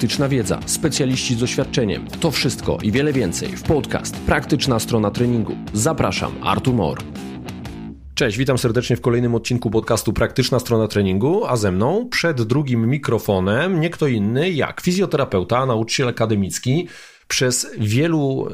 praktyczna wiedza, specjaliści z doświadczeniem. To wszystko i wiele więcej w podcast Praktyczna strona treningu. Zapraszam, Artur Mor. Cześć, witam serdecznie w kolejnym odcinku podcastu Praktyczna strona treningu, a ze mną przed drugim mikrofonem nie kto inny jak fizjoterapeuta, nauczyciel akademicki, przez wielu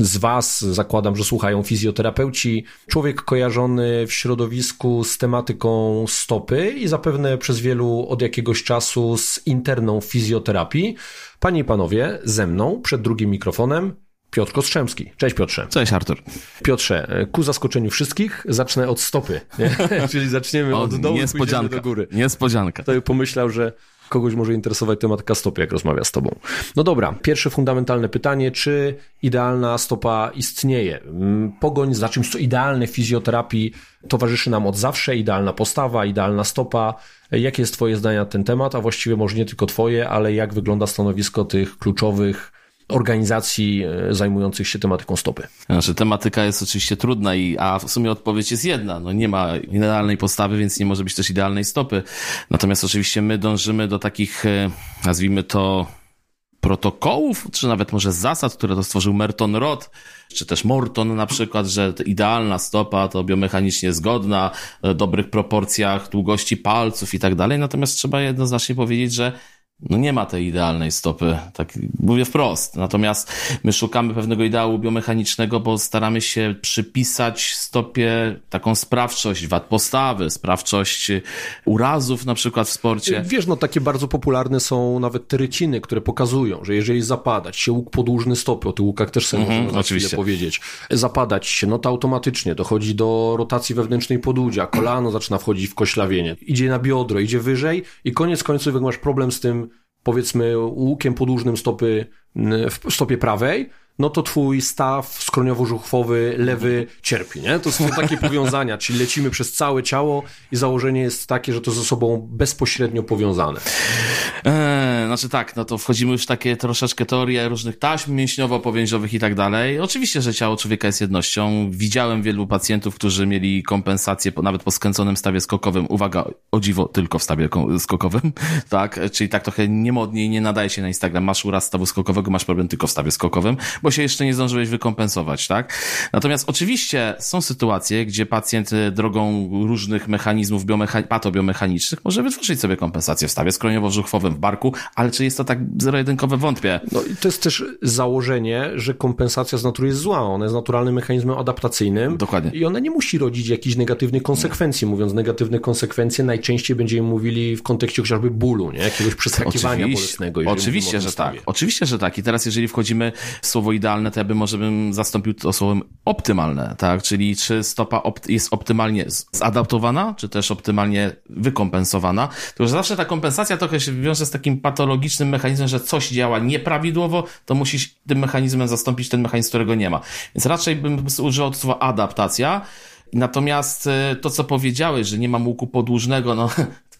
e, z Was, zakładam, że słuchają fizjoterapeuci, człowiek kojarzony w środowisku z tematyką stopy i zapewne przez wielu od jakiegoś czasu z interną fizjoterapii. Panie i panowie, ze mną przed drugim mikrofonem Piotr Kostrzemski. Cześć Piotrze. Cześć Artur. Piotrze, e, ku zaskoczeniu wszystkich zacznę od stopy, Czyli zaczniemy od, od dołu Niespodzianka. do góry. Niespodzianka. To pomyślał, że kogoś może interesować tematyka stopy, jak rozmawia z tobą. No dobra, pierwsze fundamentalne pytanie, czy idealna stopa istnieje? Mm, pogoń za czymś, co idealne w fizjoterapii towarzyszy nam od zawsze, idealna postawa, idealna stopa. Jakie jest twoje zdanie na ten temat, a właściwie może nie tylko twoje, ale jak wygląda stanowisko tych kluczowych organizacji e, zajmujących się tematyką stopy. Znaczy, tematyka jest oczywiście trudna, i, a w sumie odpowiedź jest jedna. No nie ma idealnej postawy, więc nie może być też idealnej stopy. Natomiast oczywiście my dążymy do takich, e, nazwijmy to, protokołów, czy nawet może zasad, które to stworzył Merton Roth, czy też Morton na przykład, że idealna stopa to biomechanicznie zgodna, e, dobrych proporcjach, długości palców i tak dalej. Natomiast trzeba jednoznacznie powiedzieć, że no nie ma tej idealnej stopy, tak mówię wprost. Natomiast my szukamy pewnego ideału biomechanicznego, bo staramy się przypisać stopie taką sprawczość wad postawy, sprawczość urazów na przykład w sporcie. Wiesz, no takie bardzo popularne są nawet te ryciny, które pokazują, że jeżeli zapadać się łuk podłużny stopy, o tych łukach też sobie -hmm, możemy oczywiście. powiedzieć, zapadać się, no to automatycznie dochodzi do rotacji wewnętrznej podłudzia, kolano zaczyna wchodzić w koślawienie, idzie na biodro, idzie wyżej i koniec końców jak masz problem z tym powiedzmy łukiem podłużnym stopy, w stopie prawej, no to twój staw skroniowo-żuchwowy lewy cierpi, nie? To są takie powiązania, czyli lecimy przez całe ciało i założenie jest takie, że to ze sobą bezpośrednio powiązane. Eee, znaczy tak, no to wchodzimy już w takie troszeczkę teorie różnych taśm mięśniowo-powięziowych i tak dalej. Oczywiście, że ciało człowieka jest jednością. Widziałem wielu pacjentów, którzy mieli kompensację nawet po skręconym stawie skokowym. Uwaga, o dziwo, tylko w stawie skokowym, tak? Czyli tak trochę niemodnie i nie nadaje się na Instagram. Masz uraz stawu skokowego, masz problem tylko w stawie skokowym bo się jeszcze nie zdążyłeś wykompensować, tak? Natomiast oczywiście są sytuacje, gdzie pacjent e, drogą różnych mechanizmów biomecha patobiomechanicznych może wytworzyć sobie kompensację w stawie skroniowo-brzuchwowym w barku, ale czy jest to tak zero-jedynkowe wątpię. No i to jest też założenie, że kompensacja z natury jest zła. Ona jest naturalnym mechanizmem adaptacyjnym. Dokładnie. I ona nie musi rodzić jakichś negatywnych konsekwencji. Mówiąc negatywne konsekwencje, najczęściej będziemy mówili w kontekście chociażby bólu, nie? Jakiegoś przeskakiwania bolesnego. Oczywiście, że tak. Oczywiście, że tak. I teraz jeżeli wchodzimy w słowo idealne, to ja bym może bym zastąpił to słowem optymalne, tak? Czyli czy stopa opt jest optymalnie zadaptowana, czy też optymalnie wykompensowana. To już zawsze ta kompensacja trochę się wiąże z takim patologicznym mechanizmem, że coś działa nieprawidłowo, to musisz tym mechanizmem zastąpić ten mechanizm, którego nie ma. Więc raczej bym używał słowa adaptacja. Natomiast e, to, co powiedziałeś, że nie mam łuku podłużnego, no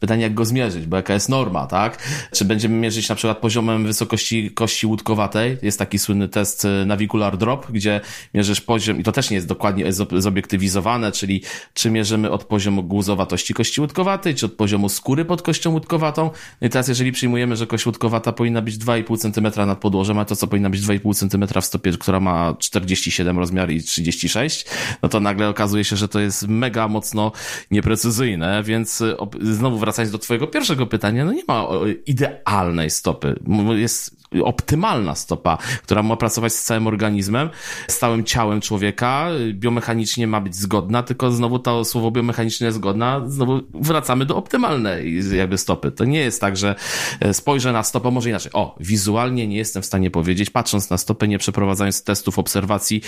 Pytanie, jak go zmierzyć, bo jaka jest norma, tak? Czy będziemy mierzyć na przykład poziomem wysokości kości łódkowatej? Jest taki słynny test y, navicular drop, gdzie mierzysz poziom, i to też nie jest dokładnie zobiektywizowane, czyli czy mierzymy od poziomu głuzowatości kości łódkowatej, czy od poziomu skóry pod kością łódkowatą. No i teraz, jeżeli przyjmujemy, że kość łódkowata powinna być 2,5 cm nad podłożem, a to co powinna być 2,5 cm w stopie, która ma 47 rozmiar i 36, no to nagle okazuje się, że to jest mega mocno nieprecyzyjne, więc y, znowu wracając do twojego pierwszego pytania, no nie ma idealnej stopy. Jest optymalna stopa, która ma pracować z całym organizmem, z całym ciałem człowieka, biomechanicznie ma być zgodna, tylko znowu to słowo biomechanicznie jest zgodna, znowu wracamy do optymalnej jakby stopy. To nie jest tak, że e, spojrzę na stopę, może inaczej. O, wizualnie nie jestem w stanie powiedzieć, patrząc na stopę, nie przeprowadzając testów, obserwacji,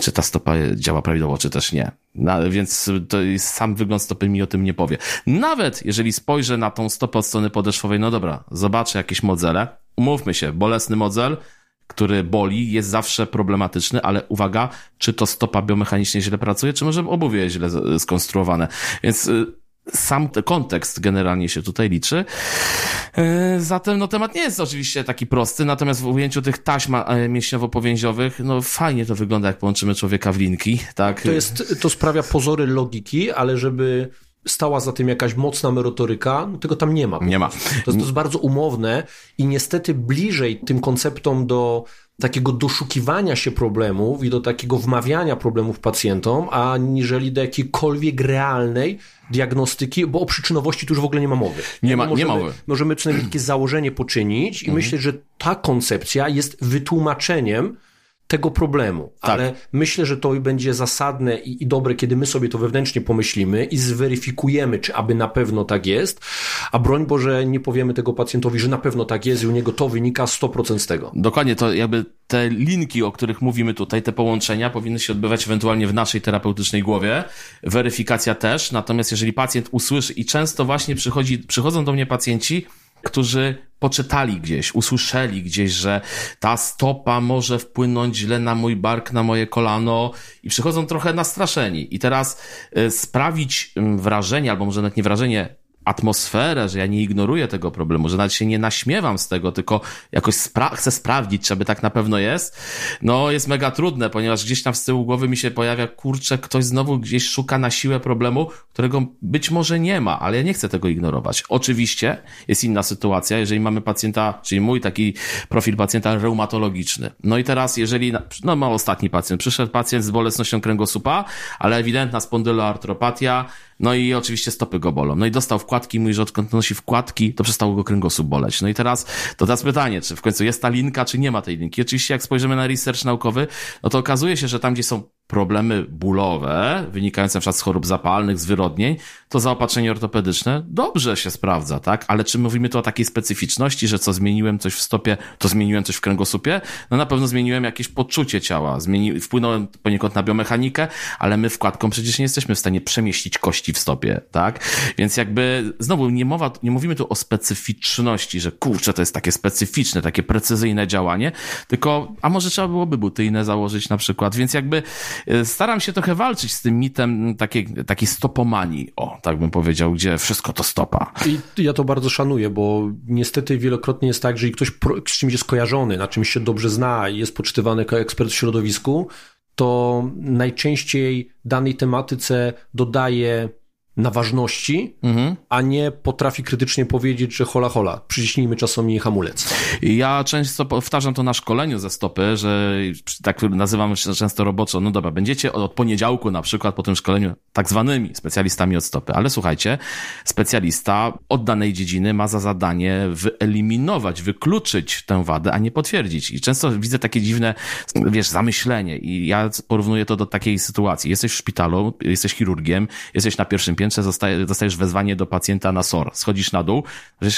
czy ta stopa działa prawidłowo, czy też nie. No, więc to jest, sam wygląd stopy mi o tym nie powie. Nawet jeżeli spojrzę na tą stopę od strony podeszwowej, no dobra, zobaczę jakieś modele, umówmy się, bolesny model, który boli, jest zawsze problematyczny, ale uwaga, czy to stopa biomechanicznie źle pracuje, czy może obuwie źle skonstruowane. Więc y, sam kontekst generalnie się tutaj liczy. Y, zatem no, temat nie jest oczywiście taki prosty, natomiast w ujęciu tych taśm e, mięśniowo-powięziowych, no fajnie to wygląda, jak połączymy człowieka w linki, tak? To jest, to sprawia pozory logiki, ale żeby stała za tym jakaś mocna merytoryka, no tego tam nie ma. Nie ma. To, to jest bardzo umowne i niestety bliżej tym konceptom do takiego doszukiwania się problemów i do takiego wmawiania problemów pacjentom, aniżeli do jakiejkolwiek realnej diagnostyki, bo o przyczynowości tu już w ogóle nie ma mowy. Nie ma, możemy, nie ma mowy. Możemy przynajmniej takie założenie poczynić i Mhm. myślę, że ta koncepcja jest wytłumaczeniem tego problemu, Tak. ale myślę, że to będzie zasadne i, i dobre, kiedy my sobie to wewnętrznie pomyślimy i zweryfikujemy, czy aby na pewno tak jest, a broń Boże nie powiemy tego pacjentowi, że na pewno tak jest i u niego to wynika 100% z tego. Dokładnie, to jakby te linki, o których mówimy tutaj, te połączenia powinny się odbywać ewentualnie w naszej terapeutycznej głowie, weryfikacja też, natomiast jeżeli pacjent usłyszy i często właśnie przychodzi, przychodzą do mnie pacjenci, którzy poczytali gdzieś, usłyszeli gdzieś, że ta stopa może wpłynąć źle na mój bark, na moje kolano i przychodzą trochę nastraszeni. I teraz y, sprawić ym, wrażenie, albo może nawet nie wrażenie, atmosferę, że ja nie ignoruję tego problemu, że nawet się nie naśmiewam z tego, tylko jakoś spra- chcę sprawdzić, czy aby tak na pewno jest, no jest mega trudne, ponieważ gdzieś tam z tyłu głowy mi się pojawia, kurczę, ktoś znowu gdzieś szuka na siłę problemu, którego być może nie ma, ale ja nie chcę tego ignorować. Oczywiście jest inna sytuacja, jeżeli mamy pacjenta, czyli mój taki profil pacjenta reumatologiczny. No i teraz, jeżeli, no ma ostatni pacjent, przyszedł pacjent z bolesnością kręgosłupa, ale ewidentna spondyloartropatia, no i oczywiście stopy go bolą. No i dostał wkładki, mówi, że odkąd nosi wkładki, to przestało go kręgosłup boleć. No i teraz, to teraz pytanie, czy w końcu jest ta linka, czy nie ma tej linki. Oczywiście jak spojrzymy na research naukowy, no to okazuje się, że tam, gdzie są problemy bólowe, wynikające przykład z chorób zapalnych, z wyrodnień, to zaopatrzenie ortopedyczne dobrze się sprawdza, tak? Ale czy mówimy tu o takiej specyficzności, że co zmieniłem coś w stopie, to zmieniłem coś w kręgosłupie? No na pewno zmieniłem jakieś poczucie ciała, zmieni, wpłynąłem poniekąd na biomechanikę, ale my wkładką przecież nie jesteśmy w stanie przemieścić kości w stopie, tak? Więc jakby znowu nie mowa, nie mówimy tu o specyficzności, że kurczę, to jest takie specyficzne, takie precyzyjne działanie, tylko, a może trzeba byłoby buty inne założyć na przykład, więc jakby staram się trochę walczyć z tym mitem takiej, takiej stopomanii, o, tak bym powiedział, gdzie wszystko to stopa. I ja to bardzo szanuję, bo niestety wielokrotnie jest tak, że ktoś z czymś jest kojarzony, na czymś się dobrze zna i jest poczytywany jako ekspert w środowisku, to najczęściej danej tematyce dodaje na ważności, Mhm. a nie potrafi krytycznie powiedzieć, że hola hola, przyciśnijmy czasami hamulec. Ja często powtarzam to na szkoleniu ze stopy, że tak nazywam się często roboczo, no dobra, będziecie od poniedziałku na przykład po tym szkoleniu tak zwanymi specjalistami od stopy, ale słuchajcie, specjalista od danej dziedziny ma za zadanie wyeliminować, wykluczyć tę wadę, a nie potwierdzić. I często widzę takie dziwne, wiesz, zamyślenie i ja porównuję to do takiej sytuacji. Jesteś w szpitalu, jesteś chirurgiem, jesteś na pierwszym piętrze, zostaje- dostajesz wezwanie do pacjenta na SOR. Schodzisz na dół, że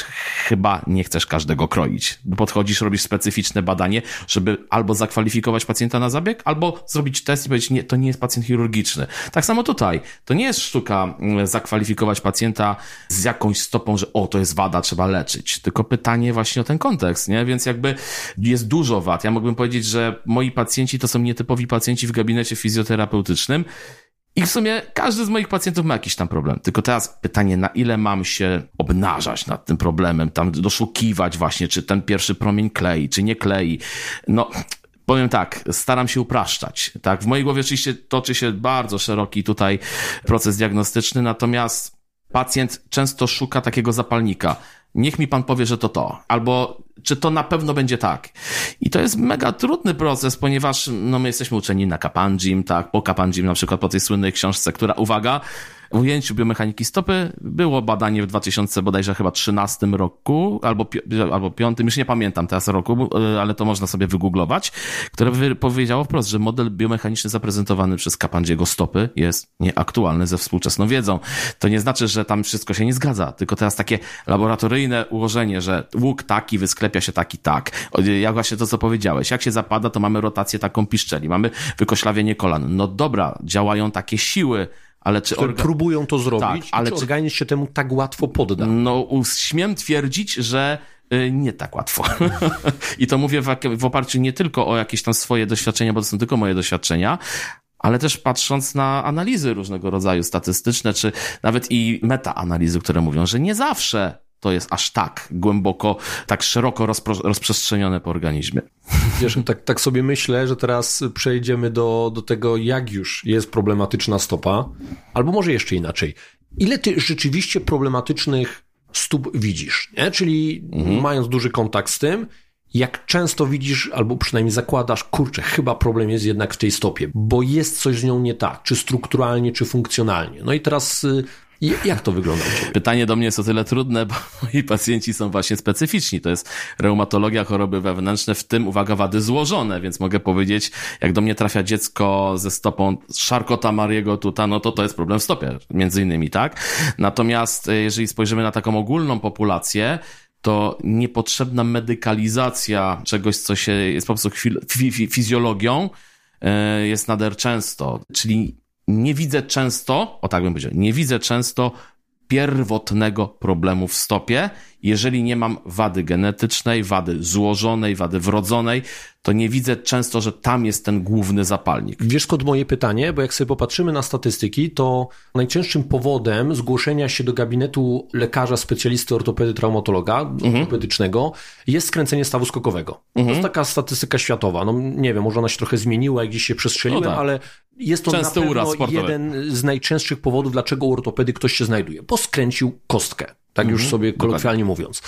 chyba nie chcesz każdego kroić. Podchodzisz, robisz specyficzne badanie, żeby albo zakwalifikować pacjenta na zabieg, albo zrobić test i powiedzieć, nie, to nie jest pacjent chirurgiczny. Tak samo tutaj. To nie jest sztuka mm, zakwalifikować pacjenta z jakąś stopą, że o, to jest wada, trzeba leczyć. Tylko pytanie właśnie o ten kontekst, nie? Więc jakby jest dużo wad. Ja mógłbym powiedzieć, że moi pacjenci to są nietypowi pacjenci w gabinecie fizjoterapeutycznym, i w sumie każdy z moich pacjentów ma jakiś tam problem. Tylko teraz pytanie, na ile mam się obnażać nad tym problemem, tam doszukiwać właśnie, czy ten pierwszy promień klei, czy nie klei. No, powiem tak, staram się upraszczać. Tak, w mojej głowie oczywiście toczy się bardzo szeroki tutaj proces diagnostyczny, natomiast pacjent często szuka takiego zapalnika. Niech mi pan powie, że to to. Albo czy to na pewno będzie tak. I to jest mega trudny proces, ponieważ no, my jesteśmy uczeni na Kapanjim, tak, po Kapanjim na przykład po tej słynnej książce, która, uwaga, w ujęciu biomechaniki stopy było badanie w 2000 bodajże chyba 13 roku, albo, albo 5, już nie pamiętam teraz roku, e, ale to można sobie wygooglować, które powiedziało wprost, że model biomechaniczny zaprezentowany przez Kapandziego stopy jest nieaktualny ze współczesną wiedzą. To nie znaczy, że tam wszystko się nie zgadza, tylko teraz takie laboratoryjne ułożenie, że łuk taki wysklepia się taki tak. Jak właśnie to, co powiedziałeś, jak się zapada, to mamy rotację taką piszczeli, mamy wykoślawienie kolan. No dobra, działają takie siły, ale czy Które orga- próbują to zrobić, Tak, ale czy- organizm się temu tak łatwo podda? no, śmiem twierdzić, że y, nie tak łatwo. I to mówię w, w oparciu nie tylko o jakieś tam swoje doświadczenia, bo to są tylko moje doświadczenia, ale też patrząc na analizy różnego rodzaju statystyczne, czy nawet i metaanalizy, które mówią, że nie zawsze to jest aż tak głęboko, tak szeroko rozprzestrzenione po organizmie. Wiesz, tak, tak sobie myślę, że teraz przejdziemy do, do tego, jak już jest problematyczna stopa, albo może jeszcze inaczej. ile ty rzeczywiście problematycznych stóp widzisz, nie? Czyli mhm. mając duży kontakt z tym, jak często widzisz, albo przynajmniej zakładasz, kurczę, chyba problem jest jednak w tej stopie, bo jest coś z nią nie tak, czy strukturalnie, czy funkcjonalnie. No i teraz jak to wygląda? Pytanie do mnie jest o tyle trudne, bo moi pacjenci są właśnie specyficzni. To jest reumatologia, choroby wewnętrzne, w tym, uwaga, wady złożone, więc mogę powiedzieć, jak do mnie trafia dziecko ze stopą szarkota Mariego Tuta, no to to jest problem w stopie, między innymi, tak? Natomiast e, jeżeli spojrzymy na taką ogólną populację, to niepotrzebna medykalizacja czegoś, co się jest po prostu fizjologią, e, jest nader często. Czyli nie widzę często, o tak bym powiedział, nie widzę często pierwotnego problemu w stopie. Jeżeli nie mam wady genetycznej, wady złożonej, wady wrodzonej, to nie widzę często, że tam jest ten główny zapalnik. Wiesz skąd moje pytanie? Bo jak sobie popatrzymy na statystyki, to najczęstszym powodem zgłoszenia się do gabinetu lekarza, specjalisty ortopedy, traumatologa mhm. ortopedycznego jest skręcenie stawu skokowego. Mhm. To jest taka statystyka światowa. No nie wiem, może ona się trochę zmieniła, jak gdzieś się przestrzeliłem, no tak. ale jest to Częsty na pewno jeden z najczęstszych powodów, dlaczego u ortopedy ktoś się znajduje. Bo skręcił kostkę. Tak mhm. już sobie kolokwialnie mówiąc.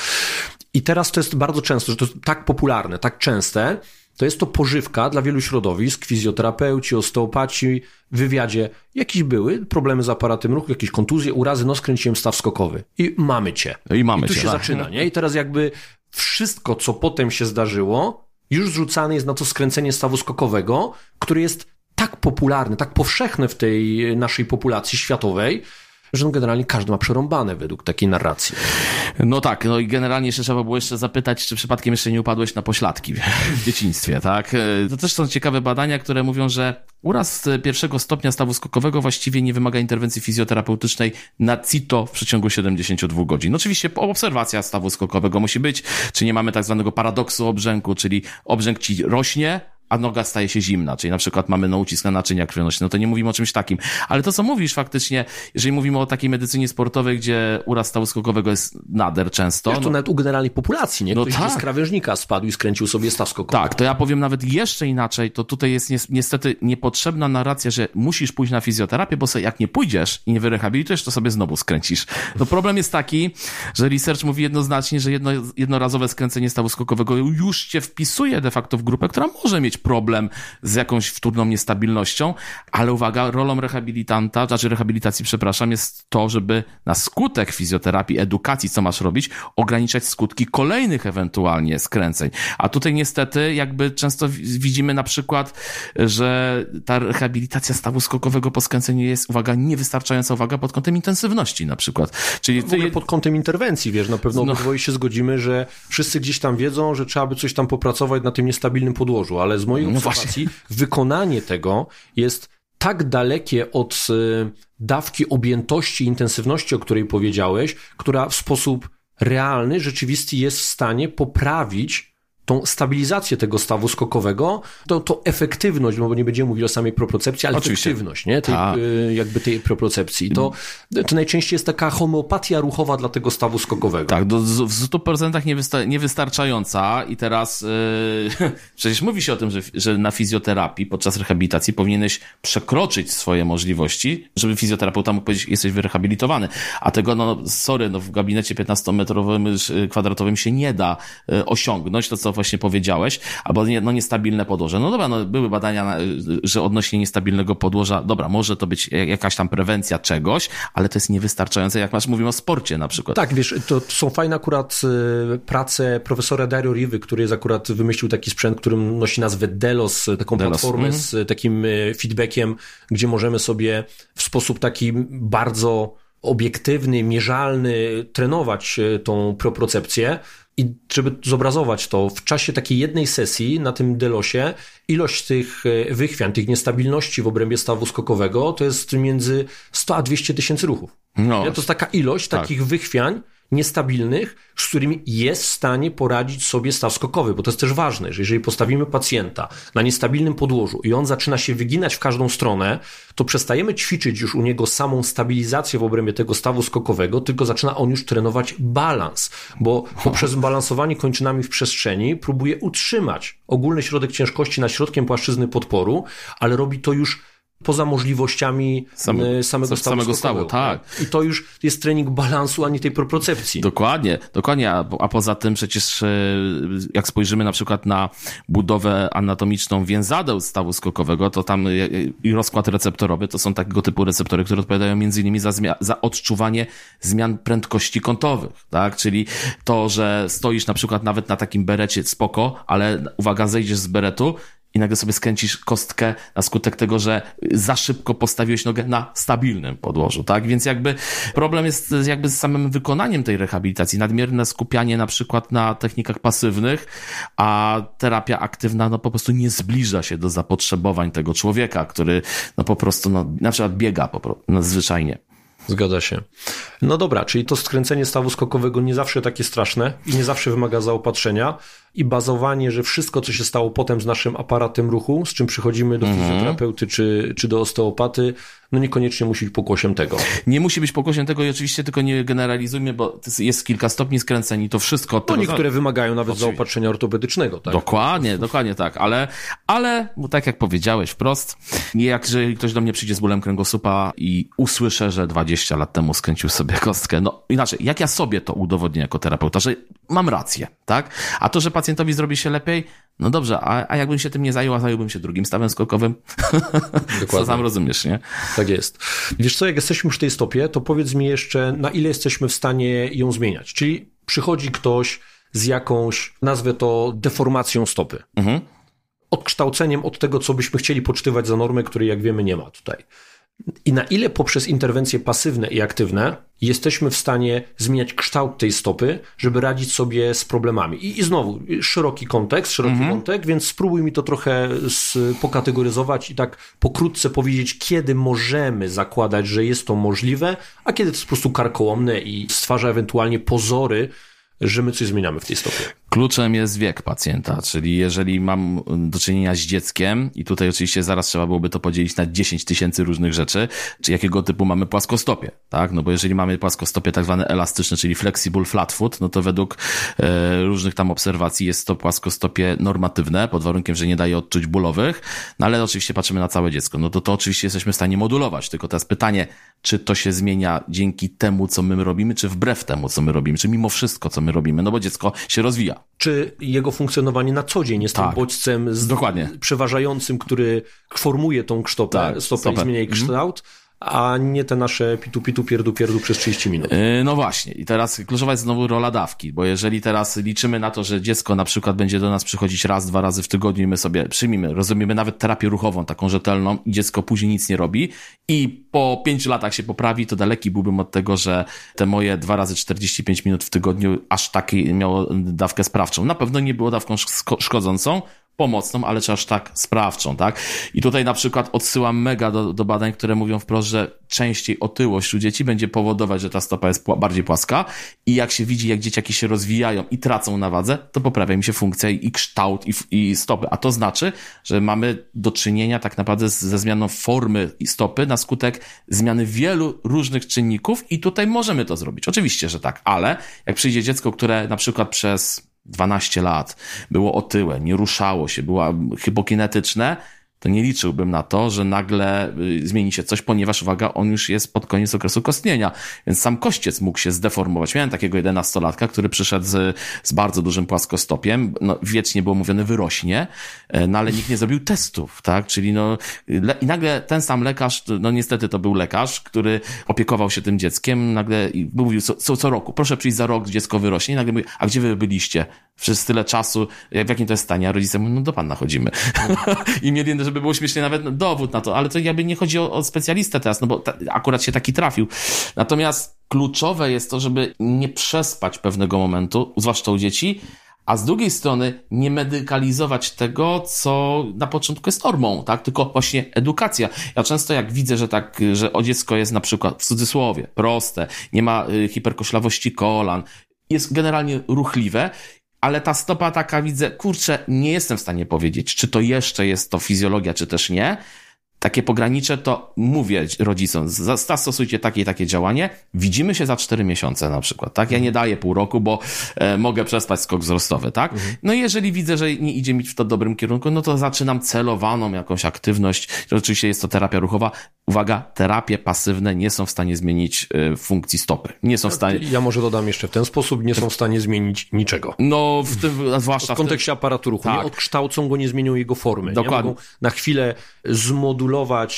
I teraz to jest bardzo często, że to jest tak popularne, tak częste, to jest to pożywka dla wielu środowisk, fizjoterapeuci, osteopaci, w wywiadzie. Jakieś były problemy z aparatem ruchu, jakieś kontuzje, urazy, no skręciłem staw skokowy. I mamy cię. I mamy I tu cię, się tak. zaczyna, nie? I teraz jakby wszystko, co potem się zdarzyło, już zrzucane jest na to skręcenie stawu skokowego, który jest tak popularny, tak powszechny w tej naszej populacji światowej, że no generalnie każdy ma przerąbane według takiej narracji. No tak, no i generalnie jeszcze trzeba było jeszcze zapytać, czy przypadkiem jeszcze nie upadłeś na pośladki w dzieciństwie, tak? To też są ciekawe badania, które mówią, że uraz pierwszego stopnia stawu skokowego właściwie nie wymaga interwencji fizjoterapeutycznej na CITO w przeciągu 72 godzin. No oczywiście obserwacja stawu skokowego musi być, czy nie mamy tak zwanego paradoksu obrzęku, czyli obrzęk ci rośnie, a noga staje się zimna, czyli na przykład mamy na ucisk na naczynia krwionośne, no to nie mówimy o czymś takim. Ale to, co mówisz faktycznie, jeżeli mówimy o takiej medycynie sportowej, gdzie uraz stawu skokowego jest nader często. Wiesz, to no, nawet u generalnej populacji, nie? No Ktoś tak. z krawężnika spadł i skręcił sobie staw skokowy. Tak, to ja powiem nawet jeszcze inaczej, to tutaj jest niestety niepotrzebna narracja, że musisz pójść na fizjoterapię, bo sobie jak nie pójdziesz i nie wyrehabilitujesz, to sobie znowu skręcisz. No problem jest taki, że research mówi jednoznacznie, że jedno, jednorazowe skręcenie stawu skokowego już cię wpisuje de facto w grupę, która może mieć problem z jakąś wtórną niestabilnością, ale uwaga, rolą rehabilitanta, znaczy rehabilitacji, przepraszam, jest to, żeby na skutek fizjoterapii, edukacji, co masz robić, ograniczać skutki kolejnych ewentualnie skręceń. A tutaj niestety jakby często widzimy na przykład, że ta rehabilitacja stawu skokowego po skręceniu jest, uwaga, niewystarczająca uwaga pod kątem intensywności na przykład. Czyli ogóle pod kątem interwencji, wiesz, na pewno no. obydwoje się zgodzimy, że wszyscy gdzieś tam wiedzą, że trzeba by coś tam popracować na tym niestabilnym podłożu, ale z mojej no obserwacji wykonanie tego jest tak dalekie od y, dawki objętości, intensywności, o której powiedziałeś, która w sposób realny, rzeczywisty jest w stanie poprawić tą stabilizację tego stawu skokowego, to, to efektywność, no bo nie będziemy mówić o samej propriocepcji, ale Oczywiście. efektywność, nie? Tej, y, jakby tej propriocepcji. To, to najczęściej jest taka homeopatia ruchowa dla tego stawu skokowego. Tak, do, w 100% niewysta niewystarczająca i teraz yy, przecież mówi się o tym, że, że na fizjoterapii podczas rehabilitacji powinieneś przekroczyć swoje możliwości, żeby fizjoterapeuta mógł powiedzieć, jesteś wyrehabilitowany. A tego, no sorry, no w gabinecie 15-metrowym, y, kwadratowym się nie da y, osiągnąć, to co właśnie powiedziałeś, albo nie, no niestabilne podłoże. No dobra, no były badania, że odnośnie niestabilnego podłoża, dobra, może to być jakaś tam prewencja czegoś, ale to jest niewystarczające, jak masz, mówimy o sporcie na przykład. Tak, wiesz, to są fajne akurat y, prace profesora Dario Riwy, który jest akurat wymyślił taki sprzęt, który nosi nazwę Delos, taką Delos. platformę mm. z takim y, feedbackiem, gdzie możemy sobie w sposób taki bardzo obiektywny, mierzalny trenować y, tą propriocepcję. I żeby zobrazować to, w czasie takiej jednej sesji na tym delosie, ilość tych e, wychwiań, tych niestabilności w obrębie stawu skokowego to jest między 100 a 200 tysięcy ruchów. No, to jest taka ilość tak. takich wychwiań, niestabilnych, z którymi jest w stanie poradzić sobie staw skokowy, bo to jest też ważne, że jeżeli postawimy pacjenta na niestabilnym podłożu i on zaczyna się wyginać w każdą stronę, to przestajemy ćwiczyć już u niego samą stabilizację w obrębie tego stawu skokowego, tylko zaczyna on już trenować balans, bo poprzez balansowanie kończynami w przestrzeni próbuje utrzymać ogólny środek ciężkości nad środkiem płaszczyzny podporu, ale robi to już poza możliwościami Sam, e, samego stawu. Samego stawu, tak. I to już jest trening balansu, a nie tej propriocepcji. Dokładnie, dokładnie. A, a poza tym przecież e, jak spojrzymy na przykład na budowę anatomiczną więzadeł stawu skokowego, to tam e, i rozkład receptorowy to są takiego typu receptory, które odpowiadają między innymi za, za odczuwanie zmian prędkości kątowych, tak? Czyli to, że stoisz na przykład nawet na takim berecie spoko, ale uwaga, zejdziesz z beretu i nagle sobie skręcisz kostkę na skutek tego, że za szybko postawiłeś nogę na stabilnym podłożu, tak? Więc jakby problem jest jakby z samym wykonaniem tej rehabilitacji. Nadmierne skupianie na przykład na technikach pasywnych, a terapia aktywna no po prostu nie zbliża się do zapotrzebowań tego człowieka, który no po prostu no, na przykład biega po prostu, nadzwyczajnie. Zgadza się. No dobra, czyli to skręcenie stawu skokowego nie zawsze takie straszne i nie zawsze wymaga zaopatrzenia i bazowanie, że wszystko, co się stało potem z naszym aparatem ruchu, z czym przychodzimy do mm -hmm. fizjoterapeuty czy, czy do osteopaty, no niekoniecznie musi być pokłosiem tego. Nie musi być pokłosiem tego i oczywiście tylko nie generalizujmy, bo jest kilka stopni skręceń to wszystko. No niektóre wymagają nawet oczywiście. zaopatrzenia ortopedycznego, tak? Dokładnie, dokładnie tak, ale, ale tak jak powiedziałeś wprost, jak jeżeli ktoś do mnie przyjdzie z bólem kręgosłupa i usłyszę, że 20 lat temu skręcił sobie kostkę, no inaczej, jak ja sobie to udowodnię jako terapeuta, że mam rację, tak? A to, że pacjentowi zrobi się lepiej, no dobrze, a, a jakbym się tym nie zajął, a zająłbym się drugim stawem skokowym? Dokładnie. Co sam rozumiesz, nie? Tak jest. Wiesz co, jak jesteśmy już w tej stopie, to powiedz mi jeszcze, na ile jesteśmy w stanie ją zmieniać? Czyli przychodzi ktoś z jakąś, nazwę to deformacją stopy. Mhm. Odkształceniem od tego, co byśmy chcieli poczytywać za normę, której jak wiemy nie ma tutaj i na ile poprzez interwencje pasywne i aktywne jesteśmy w stanie zmieniać kształt tej stopy, żeby radzić sobie z problemami. I, i znowu, szeroki kontekst, szeroki mhm. wątek, więc spróbuj mi to trochę z, pokategoryzować i tak pokrótce powiedzieć, kiedy możemy zakładać, że jest to możliwe, a kiedy to jest po prostu karkołomne i stwarza ewentualnie pozory, że my coś zmieniamy w tej stopie. Kluczem jest wiek pacjenta, czyli jeżeli mam do czynienia z dzieckiem i tutaj oczywiście zaraz trzeba byłoby to podzielić na 10 tysięcy różnych rzeczy, czy jakiego typu mamy płaskostopie, tak? No bo jeżeli mamy płaskostopie tak zwane elastyczne, czyli flexible flat foot, no to według e, różnych tam obserwacji jest to płaskostopie normatywne, pod warunkiem, że nie daje odczuć bólowych, no ale oczywiście patrzymy na całe dziecko, no to to oczywiście jesteśmy w stanie modulować, tylko teraz pytanie, czy to się zmienia dzięki temu, co my robimy, czy wbrew temu, co my robimy, czy mimo wszystko, co my robimy, no bo dziecko się rozwija, czy jego funkcjonowanie na co dzień jest tak. tym bodźcem z, Dokładnie. przeważającym, który formuje tą ksztopę, tak, stopę, stopę i zmienia jej mhm. kształt, a nie te nasze pitu pitu pierdu pierdu przez 30 minut. Yy, no właśnie. I teraz kluczowa jest znowu rola dawki, bo jeżeli teraz liczymy na to, że dziecko na przykład będzie do nas przychodzić raz, dwa razy w tygodniu i my sobie przyjmijmy, rozumiemy nawet terapię ruchową, taką rzetelną i dziecko później nic nie robi i po pięciu latach się poprawi, to daleki byłbym od tego, że te moje dwa razy 45 minut w tygodniu aż takiej miało dawkę sprawczą. Na pewno nie było dawką szkodzącą, pomocną, ale czy aż tak sprawczą, tak? I tutaj na przykład odsyłam mega do, do badań, które mówią wprost, że częściej otyłość u dzieci będzie powodować, że ta stopa jest bardziej płaska i jak się widzi, jak dzieciaki się rozwijają i tracą na wadze, to poprawia im się funkcja i kształt i, i stopy. A to znaczy, że mamy do czynienia tak naprawdę ze zmianą formy stopy na skutek zmiany wielu różnych czynników i tutaj możemy to zrobić. Oczywiście, że tak, ale jak przyjdzie dziecko, które na przykład przez 12 lat, było otyłe, nie ruszało się, było hypokinetyczne, to nie liczyłbym na to, że nagle y, zmieni się coś, ponieważ, uwaga, on już jest pod koniec okresu kostnienia, więc sam kościec mógł się zdeformować. Miałem takiego jedenastolatka, który przyszedł z, z bardzo dużym płaskostopiem, no, wiecznie było mówione wyrośnie, e, no ale nikt nie zrobił testów, tak, czyli no, le, i nagle ten sam lekarz, no niestety to był lekarz, który opiekował się tym dzieckiem, nagle mówił co, co, co roku, proszę przyjść za rok, dziecko wyrośnie i nagle mówi, a gdzie wy byliście? Przez tyle czasu, w jakim to jest stanie? A rodzice mówią, no do pana chodzimy. I mieli żeby było śmiesznie nawet dowód na to, ale to jakby nie chodzi o, o specjalistę teraz, no bo ta, akurat się taki trafił. Natomiast kluczowe jest to, żeby nie przespać pewnego momentu, zwłaszcza u dzieci, a z drugiej strony nie medykalizować tego, co na początku jest normą, tak? Tylko właśnie edukacja. Ja często jak widzę, że tak, że o dziecko jest na przykład w cudzysłowie proste, nie ma y, hiperkoślawości kolan, jest generalnie ruchliwe ale ta stopa taka widzę, kurczę, nie jestem w stanie powiedzieć, czy to jeszcze jest to fizjologia, czy też nie. Takie pogranicze, to mówię rodzicom, zastosujcie takie i takie działanie, widzimy się za cztery miesiące na przykład, tak? Ja nie daję pół roku, bo e, mogę przespać skok wzrostowy, tak? Mhm. No i jeżeli widzę, że nie idzie mi w to dobrym kierunku, no to zaczynam celowaną jakąś aktywność. Oczywiście jest to terapia ruchowa. Uwaga, terapie pasywne nie są w stanie zmienić e, funkcji stopy. Nie są w stanie... Ja może dodam jeszcze w ten sposób, nie są w stanie zmienić niczego. No, w tym, zwłaszcza w kontekście aparatu ruchu. Tak. Nie odkształcą go, nie zmienią jego formy. Dokładnie. na chwilę zmodulować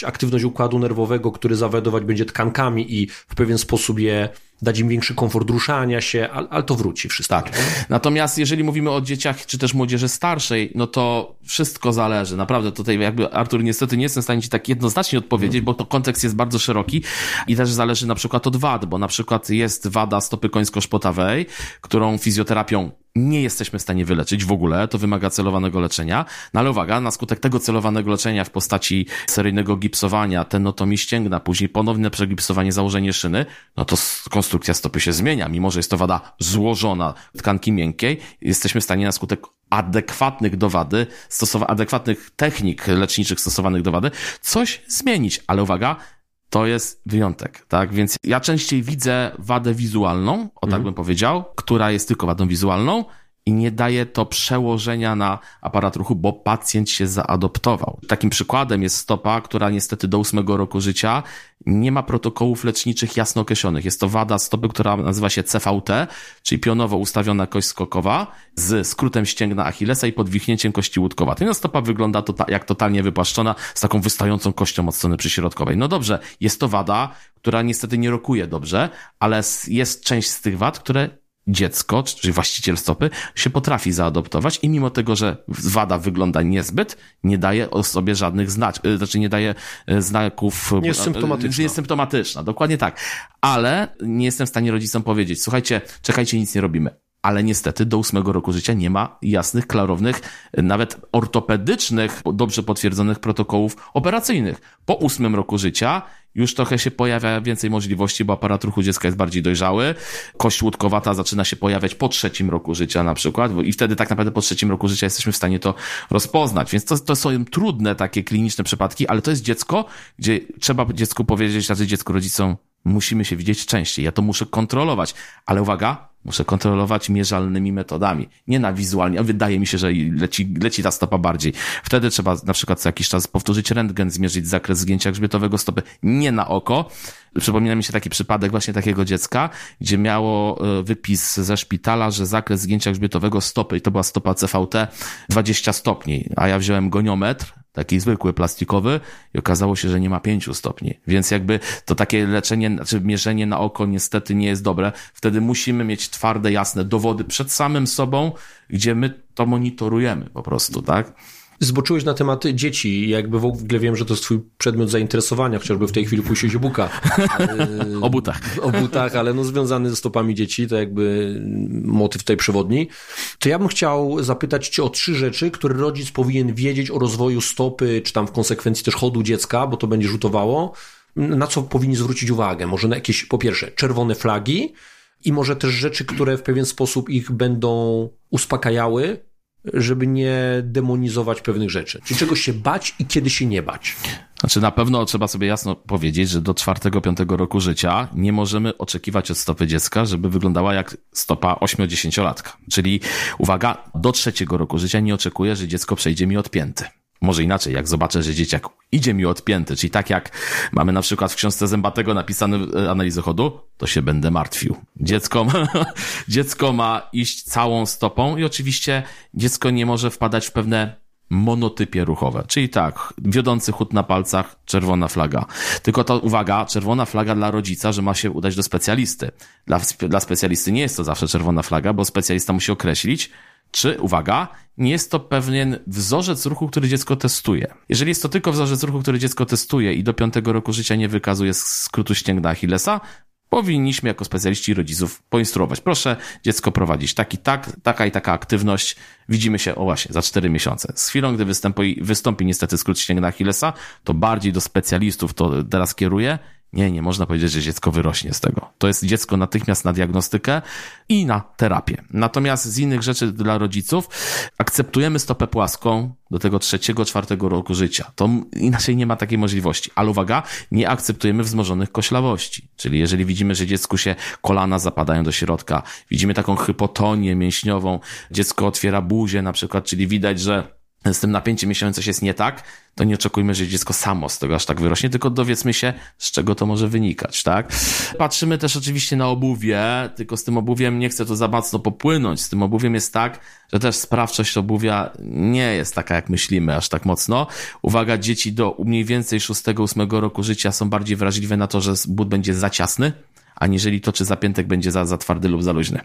aktywność układu nerwowego, który zawiadować będzie tkankami i w pewien sposób je dać im większy komfort ruszania się, ale, ale to wróci wszystko. Tak. Natomiast jeżeli mówimy o dzieciach, czy też młodzieży starszej, no to wszystko zależy. Naprawdę tutaj jakby Artur niestety nie jestem w stanie ci tak jednoznacznie odpowiedzieć, bo to kontekst jest bardzo szeroki i też zależy na przykład od wad, bo na przykład jest wada stopy końsko-szpotawej, którą fizjoterapią nie jesteśmy w stanie wyleczyć w ogóle, to wymaga celowanego leczenia. No ale uwaga, na skutek tego celowanego leczenia w postaci seryjnego gipsowania, tenotomii ścięgna, później ponowne przegipsowanie, założenie szyny, no to konstrukcja stopy się zmienia. Mimo, że jest to wada złożona tkanki miękkiej, jesteśmy w stanie na skutek adekwatnych do wady, stosowa- adekwatnych technik leczniczych stosowanych do wady, coś zmienić. Ale uwaga, to jest wyjątek, tak? Więc ja częściej widzę wadę wizualną, o tak mm. bym powiedział, która jest tylko wadą wizualną, i nie daje to przełożenia na aparat ruchu, bo pacjent się zaadoptował. Takim przykładem jest stopa, która niestety do ósmego roku życia nie ma protokołów leczniczych jasno określonych. Jest to wada stopy, która nazywa się CVT, czyli pionowo ustawiona kość skokowa z skrótem ścięgna Achillesa i podwichnięciem kości łódkowatej. No stopa wygląda to jak totalnie wypłaszczona z taką wystającą kością od strony przyśrodkowej. No dobrze, jest to wada, która niestety nie rokuje dobrze, ale jest część z tych wad, które dziecko, czyli właściciel stopy, się potrafi zaadoptować i mimo tego, że wada wygląda niezbyt, nie daje o sobie żadnych znać, y, znaczy nie daje y, znaków. Nie jest symptomatyczna. Jest symptomatyczna, dokładnie tak. Ale nie jestem w stanie rodzicom powiedzieć, słuchajcie, czekajcie, nic nie robimy ale niestety do ósmego roku życia nie ma jasnych, klarownych, nawet ortopedycznych, dobrze potwierdzonych protokołów operacyjnych. Po ósmym roku życia już trochę się pojawia więcej możliwości, bo aparat ruchu dziecka jest bardziej dojrzały. Kość łódkowata zaczyna się pojawiać po trzecim roku życia na przykład i wtedy tak naprawdę po trzecim roku życia jesteśmy w stanie to rozpoznać. Więc to, to są trudne takie kliniczne przypadki, ale to jest dziecko, gdzie trzeba dziecku powiedzieć, znaczy dziecku rodzicom, musimy się widzieć częściej. Ja to muszę kontrolować. Ale uwaga, Muszę kontrolować mierzalnymi metodami, nie na wizualnie. Wydaje mi się, że leci, leci ta stopa bardziej. Wtedy trzeba na przykład co jakiś czas powtórzyć rentgen, zmierzyć zakres zgięcia grzbietowego stopy, nie na oko. Przypomina mi się taki przypadek właśnie takiego dziecka, gdzie miało e, wypis ze szpitala, że zakres zgięcia grzbietowego stopy, i to była stopa CVT, 20 stopni, a ja wziąłem goniometr, taki zwykły plastikowy i okazało się, że nie ma pięciu stopni. Więc jakby to takie leczenie, znaczy mierzenie na oko niestety nie jest dobre. Wtedy musimy mieć twarde, jasne dowody przed samym sobą, gdzie my to monitorujemy po prostu, tak? Zboczyłeś na temat dzieci. Jakby w ogóle wiem, że to jest twój przedmiot zainteresowania, chociażby w tej chwili o buka. o butach. O butach, ale no związany ze stopami dzieci, to jakby motyw tej przewodni. To ja bym chciał zapytać cię o trzy rzeczy, które rodzic powinien wiedzieć o rozwoju stopy, czy tam w konsekwencji też chodu dziecka, bo to będzie rzutowało. Na co powinni zwrócić uwagę? Może na jakieś, po pierwsze, czerwone flagi, i może też rzeczy, które w pewien sposób ich będą uspokajały, żeby nie demonizować pewnych rzeczy. Czyli czego się bać i kiedy się nie bać. Znaczy na pewno trzeba sobie jasno powiedzieć, że do czwartego, piątego roku życia nie możemy oczekiwać od stopy dziecka, żeby wyglądała jak stopa 8-10-latka. Czyli uwaga, do trzeciego roku życia nie oczekuję, że dziecko przejdzie mi od pięty. Może inaczej, jak zobaczę, że dzieciak idzie mi odpięty, czyli tak jak mamy na przykład w książce Zębatego napisane analizę chodu, to się będę martwił. Dziecko ma, dziecko ma iść całą stopą i oczywiście dziecko nie może wpadać w pewne monotypie ruchowe. Czyli tak, wiodący chód na palcach, czerwona flaga. Tylko to, uwaga, czerwona flaga dla rodzica, że ma się udać do specjalisty. Dla, dla specjalisty nie jest to zawsze czerwona flaga, bo specjalista musi określić, czy, uwaga, nie jest to pewien wzorzec ruchu, który dziecko testuje. Jeżeli jest to tylko wzorzec ruchu, który dziecko testuje i do piątego roku życia nie wykazuje skrótu ścięgna Achillesa, powinniśmy jako specjaliści rodziców poinstruować. Proszę dziecko prowadzić taki, tak, taka i taka aktywność. Widzimy się, o właśnie, za cztery miesiące. Z chwilą, gdy wystąpi, wystąpi niestety skrót ścięgna Achillesa, to bardziej do specjalistów to teraz kieruję Nie, nie można powiedzieć, że dziecko wyrośnie z tego. To jest dziecko natychmiast na diagnostykę i na terapię. Natomiast z innych rzeczy dla rodziców akceptujemy stopę płaską do tego trzeciego, czwartego roku życia. To inaczej nie ma takiej możliwości. Ale uwaga, nie akceptujemy wzmożonych koślawości. Czyli jeżeli widzimy, że dziecku się kolana zapadają do środka, widzimy taką hypotonię mięśniową, dziecko otwiera buzię na przykład, czyli widać, że z tym napięciem miesiącem coś jest nie tak, to nie oczekujmy, że dziecko samo z tego aż tak wyrośnie, tylko dowiedzmy się, z czego to może wynikać, tak? Patrzymy też oczywiście na obuwie, tylko z tym obuwiem nie chcę tu za mocno popłynąć. Z tym obuwiem jest tak, że też sprawczość obuwia nie jest taka, jak myślimy, aż tak mocno. Uwaga, dzieci do mniej więcej 6-8 roku życia są bardziej wrażliwe na to, że but będzie za ciasny, aniżeli to, czy zapiętek będzie za, za twardy lub za luźny.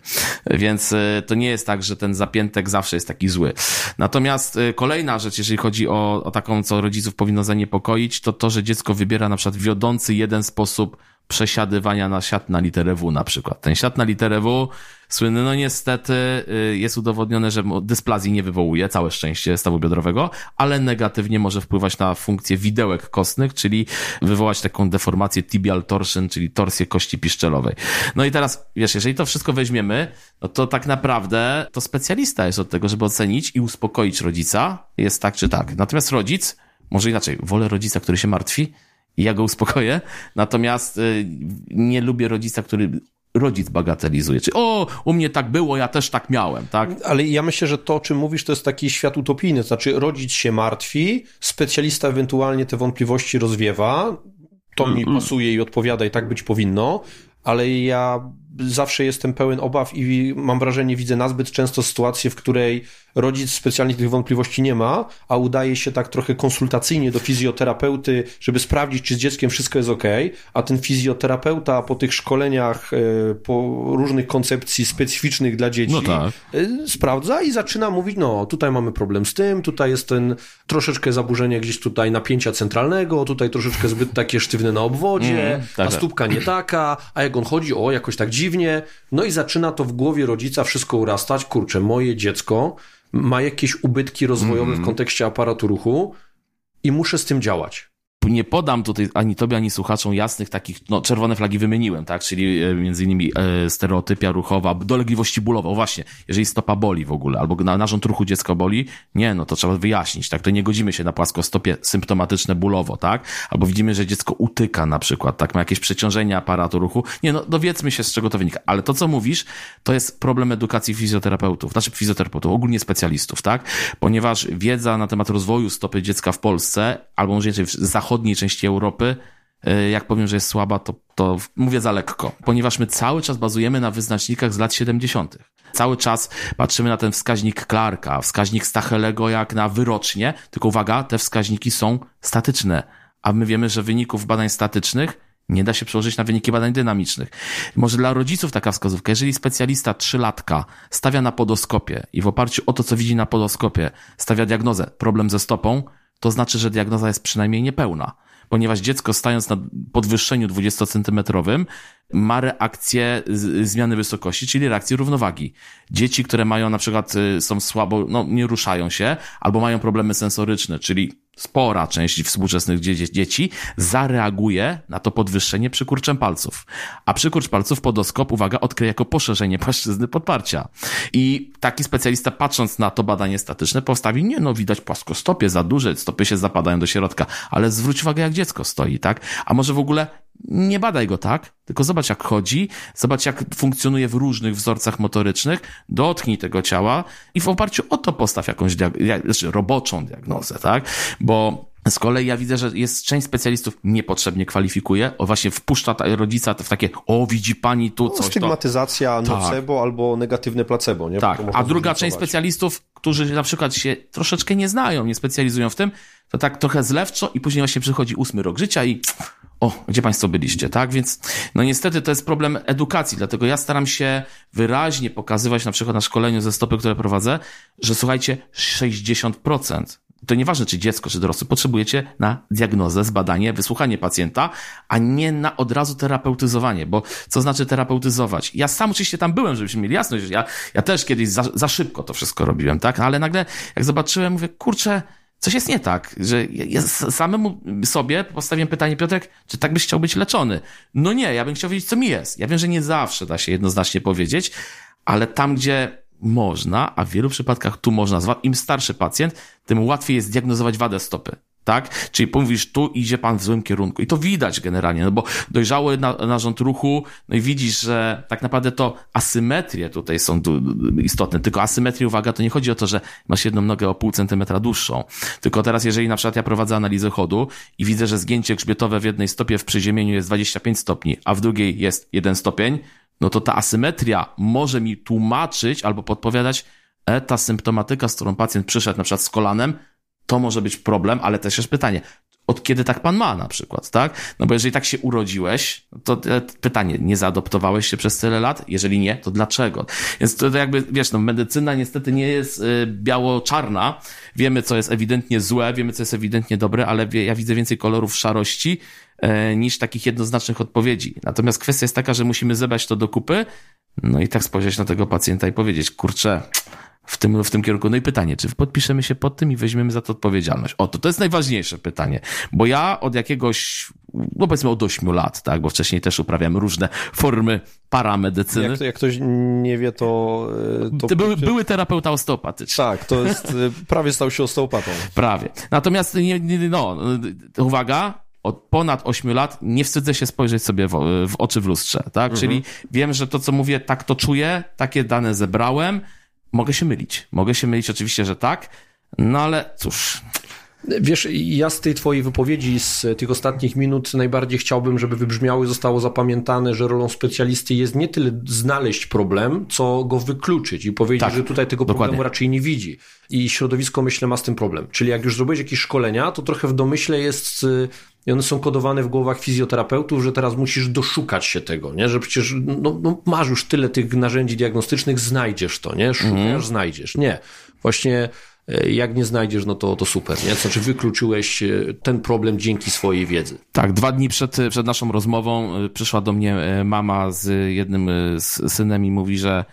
Więc e, to nie jest tak, że ten zapiętek zawsze jest taki zły. Natomiast e, kolejna rzecz, jeżeli chodzi o, o taką, co rodziców powinno zaniepokoić, to to, że dziecko wybiera na przykład wiodący jeden sposób przesiadywania na siat na literę W na przykład. Ten siat na literę W słynny, no niestety y, jest udowodnione, że dysplazji nie wywołuje, całe szczęście stawu biodrowego, ale negatywnie może wpływać na funkcję widełek kostnych, czyli wywołać taką deformację tibial torsion, czyli torsję kości piszczelowej. No i teraz, wiesz, jeżeli to wszystko weźmiemy, no to tak naprawdę to specjalista jest od tego, żeby ocenić i uspokoić rodzica, jest tak czy tak. Natomiast rodzic, może inaczej, wolę rodzica, który się martwi, i ja go uspokoję. Natomiast y, nie lubię rodzica, który rodzic bagatelizuje. Czy o, u mnie tak było, ja też tak miałem, tak? Ale ja myślę, że to, o czym mówisz, to jest taki świat utopijny. To znaczy, rodzic się martwi, specjalista ewentualnie te wątpliwości rozwiewa. To mi pasuje i odpowiada, i tak być powinno, ale ja zawsze jestem pełen obaw i mam wrażenie, widzę nazbyt często sytuację, w której rodzic specjalnie tych wątpliwości nie ma, a udaje się tak trochę konsultacyjnie do fizjoterapeuty, żeby sprawdzić, czy z dzieckiem wszystko jest ok, a ten fizjoterapeuta po tych szkoleniach, e, po różnych koncepcji specyficznych dla dzieci, no tak. E, sprawdza i zaczyna mówić, no tutaj mamy problem z tym, tutaj jest ten troszeczkę zaburzenie gdzieś tutaj napięcia centralnego, tutaj troszeczkę zbyt takie sztywne na obwodzie, mm, tak, a tak. stópka nie taka, a jak on chodzi, o jakoś tak dziwnie, no i zaczyna to w głowie rodzica wszystko urastać, kurczę, moje dziecko ma jakieś ubytki rozwojowe mm. w mhm. kontekście aparatu ruchu i muszę z tym działać nie podam tutaj ani tobie, ani słuchaczom jasnych takich, no czerwone flagi wymieniłem, tak, czyli e, między innymi e, stereotypia ruchowa, dolegliwości bólowe, o właśnie, jeżeli stopa boli w ogóle, albo na, narząd ruchu dziecka boli, nie, no to trzeba wyjaśnić, tak, to nie godzimy się na płaskostopie symptomatyczne bólowo, tak, albo widzimy, że dziecko utyka na przykład, tak, ma jakieś przeciążenie aparatu ruchu, nie, no dowiedzmy się z czego to wynika, ale to co mówisz, to jest problem edukacji fizjoterapeutów, znaczy fizjoterapeutów, ogólnie specjalistów, tak, ponieważ wiedza na temat rozwoju stopy dziecka w Polsce, albo może inaczej w zachodniej zachodniej części Europy, e, jak powiem, że jest słaba, to, to mówię za lekko, ponieważ my cały czas bazujemy na wyznacznikach z lat 70. Cały czas patrzymy na ten wskaźnik Clarka, wskaźnik Stachelego jak na wyrocznie, tylko uwaga, te wskaźniki są statyczne, a my wiemy, że wyników badań statycznych nie da się przełożyć na wyniki badań dynamicznych. Może dla rodziców taka wskazówka, jeżeli specjalista trzylatka stawia na podoskopie i w oparciu o to, co widzi na podoskopie, stawia diagnozę problem ze stopą, to znaczy, że diagnoza jest przynajmniej niepełna. Ponieważ dziecko stając na podwyższeniu 20-centymetrowym ma reakcję zmiany wysokości, czyli reakcję równowagi. Dzieci, które mają na przykład, y, są słabo, no nie ruszają się, albo mają problemy sensoryczne, czyli spora część współczesnych dzieci zareaguje na to podwyższenie przykurczem palców. A przykurcz palców podoskop, uwaga, odkryje jako poszerzenie płaszczyzny podparcia. I taki specjalista patrząc na to badanie statyczne postawi, nie no, widać płaskostopie za duże, stopy się zapadają do środka, ale zwróć uwagę jak dziecko stoi, tak? A może w ogóle nie badaj go tak, tylko zobacz jak chodzi, zobacz jak funkcjonuje w różnych wzorcach motorycznych, dotknij tego ciała i w oparciu o to postaw jakąś diag- znaczy roboczą diagnozę, tak? Bo z kolei ja widzę, że jest część specjalistów niepotrzebnie kwalifikuje, o właśnie wpuszcza rodzica w takie, o widzi pani tu no, coś. Stygmatyzacja, to... nocebo tak. albo negatywne placebo, nie? Tak, a druga część specjalistów, którzy na przykład się troszeczkę nie znają, nie specjalizują w tym, to tak trochę zlewczo i później właśnie przychodzi ósmy rok życia i o, gdzie państwo byliście, tak? Więc no niestety to jest problem edukacji, dlatego ja staram się wyraźnie pokazywać na przykład na szkoleniu ze stopy, które prowadzę, że słuchajcie, 60% to nieważne, czy dziecko, czy dorosły, potrzebujecie na diagnozę, zbadanie, wysłuchanie pacjenta, a nie na od razu terapeutyzowanie, bo co znaczy terapeutyzować? Ja sam oczywiście tam byłem, żebyśmy mieli jasność, ja, ja też kiedyś za, za szybko to wszystko robiłem, tak? Ale nagle, jak zobaczyłem, mówię, kurczę, coś jest nie tak, że ja samemu sobie postawiłem pytanie, Piotrek, czy tak byś chciał być leczony? No nie, ja bym chciał wiedzieć, co mi jest. Ja wiem, że nie zawsze da się jednoznacznie powiedzieć, ale tam, gdzie można, a w wielu przypadkach tu można, im starszy pacjent, tym łatwiej jest diagnozować wadę stopy tak? Czyli mówisz, tu idzie pan w złym kierunku. I to widać generalnie, no bo dojrzały na, narząd ruchu, no i widzisz, że tak naprawdę to asymetrie tutaj są istotne. Tylko asymetrie, uwaga, to nie chodzi o to, że masz jedną nogę o pół centymetra dłuższą. Tylko teraz, jeżeli na przykład ja prowadzę analizę chodu i widzę, że zgięcie grzbietowe w jednej stopie w przyziemieniu jest 25 stopni, a w drugiej jest 1 stopień, no to ta asymetria może mi tłumaczyć albo podpowiadać, e, ta symptomatyka, z którą pacjent przyszedł na przykład z kolanem, to może być problem, ale też jest pytanie, od kiedy tak pan ma na przykład, tak? No bo jeżeli tak się urodziłeś, to pytanie, nie zaadoptowałeś się przez tyle lat? Jeżeli nie, to dlaczego? Więc to, to jakby, wiesz, no medycyna niestety nie jest y, biało-czarna. Wiemy, co jest ewidentnie złe, wiemy, co jest ewidentnie dobre, ale ja widzę więcej kolorów szarości y, niż takich jednoznacznych odpowiedzi. Natomiast kwestia jest taka, że musimy zebrać to do kupy, no i tak spojrzeć na tego pacjenta i powiedzieć, kurczę, w tym, w tym kierunku. No i pytanie, czy podpiszemy się pod tym i weźmiemy za to odpowiedzialność? Oto, to jest najważniejsze pytanie, bo ja od jakiegoś, no powiedzmy od 8 lat, tak, bo wcześniej też uprawiałem różne formy paramedycyny. Jak, jak ktoś nie wie, to... E, to były, były terapeuta osteopatyczny. Tak, to jest, e, prawie stał się osteopatą. Prawie. Natomiast, nie, nie, no, uwaga, od ponad 8 lat nie wstydzę się spojrzeć sobie w, w oczy w lustrze, tak? Mhm. Czyli wiem, że to, co mówię, tak to czuję, takie dane zebrałem, Mogę się mylić. Mogę się mylić oczywiście, że tak, no ale cóż. Wiesz, ja z tej twojej wypowiedzi, z tych ostatnich minut najbardziej chciałbym, żeby wybrzmiały, zostało zapamiętane, że rolą specjalisty jest nie tyle znaleźć problem, co go wykluczyć i powiedzieć, tak, że tutaj tego dokładnie. problemu raczej nie widzi. I środowisko, myślę, ma z tym problem. Czyli jak już zrobiłeś jakieś szkolenia, to trochę w domyśle jest i one są kodowane w głowach fizjoterapeutów, że teraz musisz doszukać się tego, nie? że przecież no, no masz już tyle tych narzędzi diagnostycznych, znajdziesz to, nie? Szukasz, mm. znajdziesz. Nie. Właśnie e, jak nie znajdziesz, no to, to super, nie? Znaczy wykluczyłeś e, ten problem dzięki swojej wiedzy. Tak, dwa dni przed, przed naszą rozmową e, przyszła do mnie mama z jednym z synem i mówi, że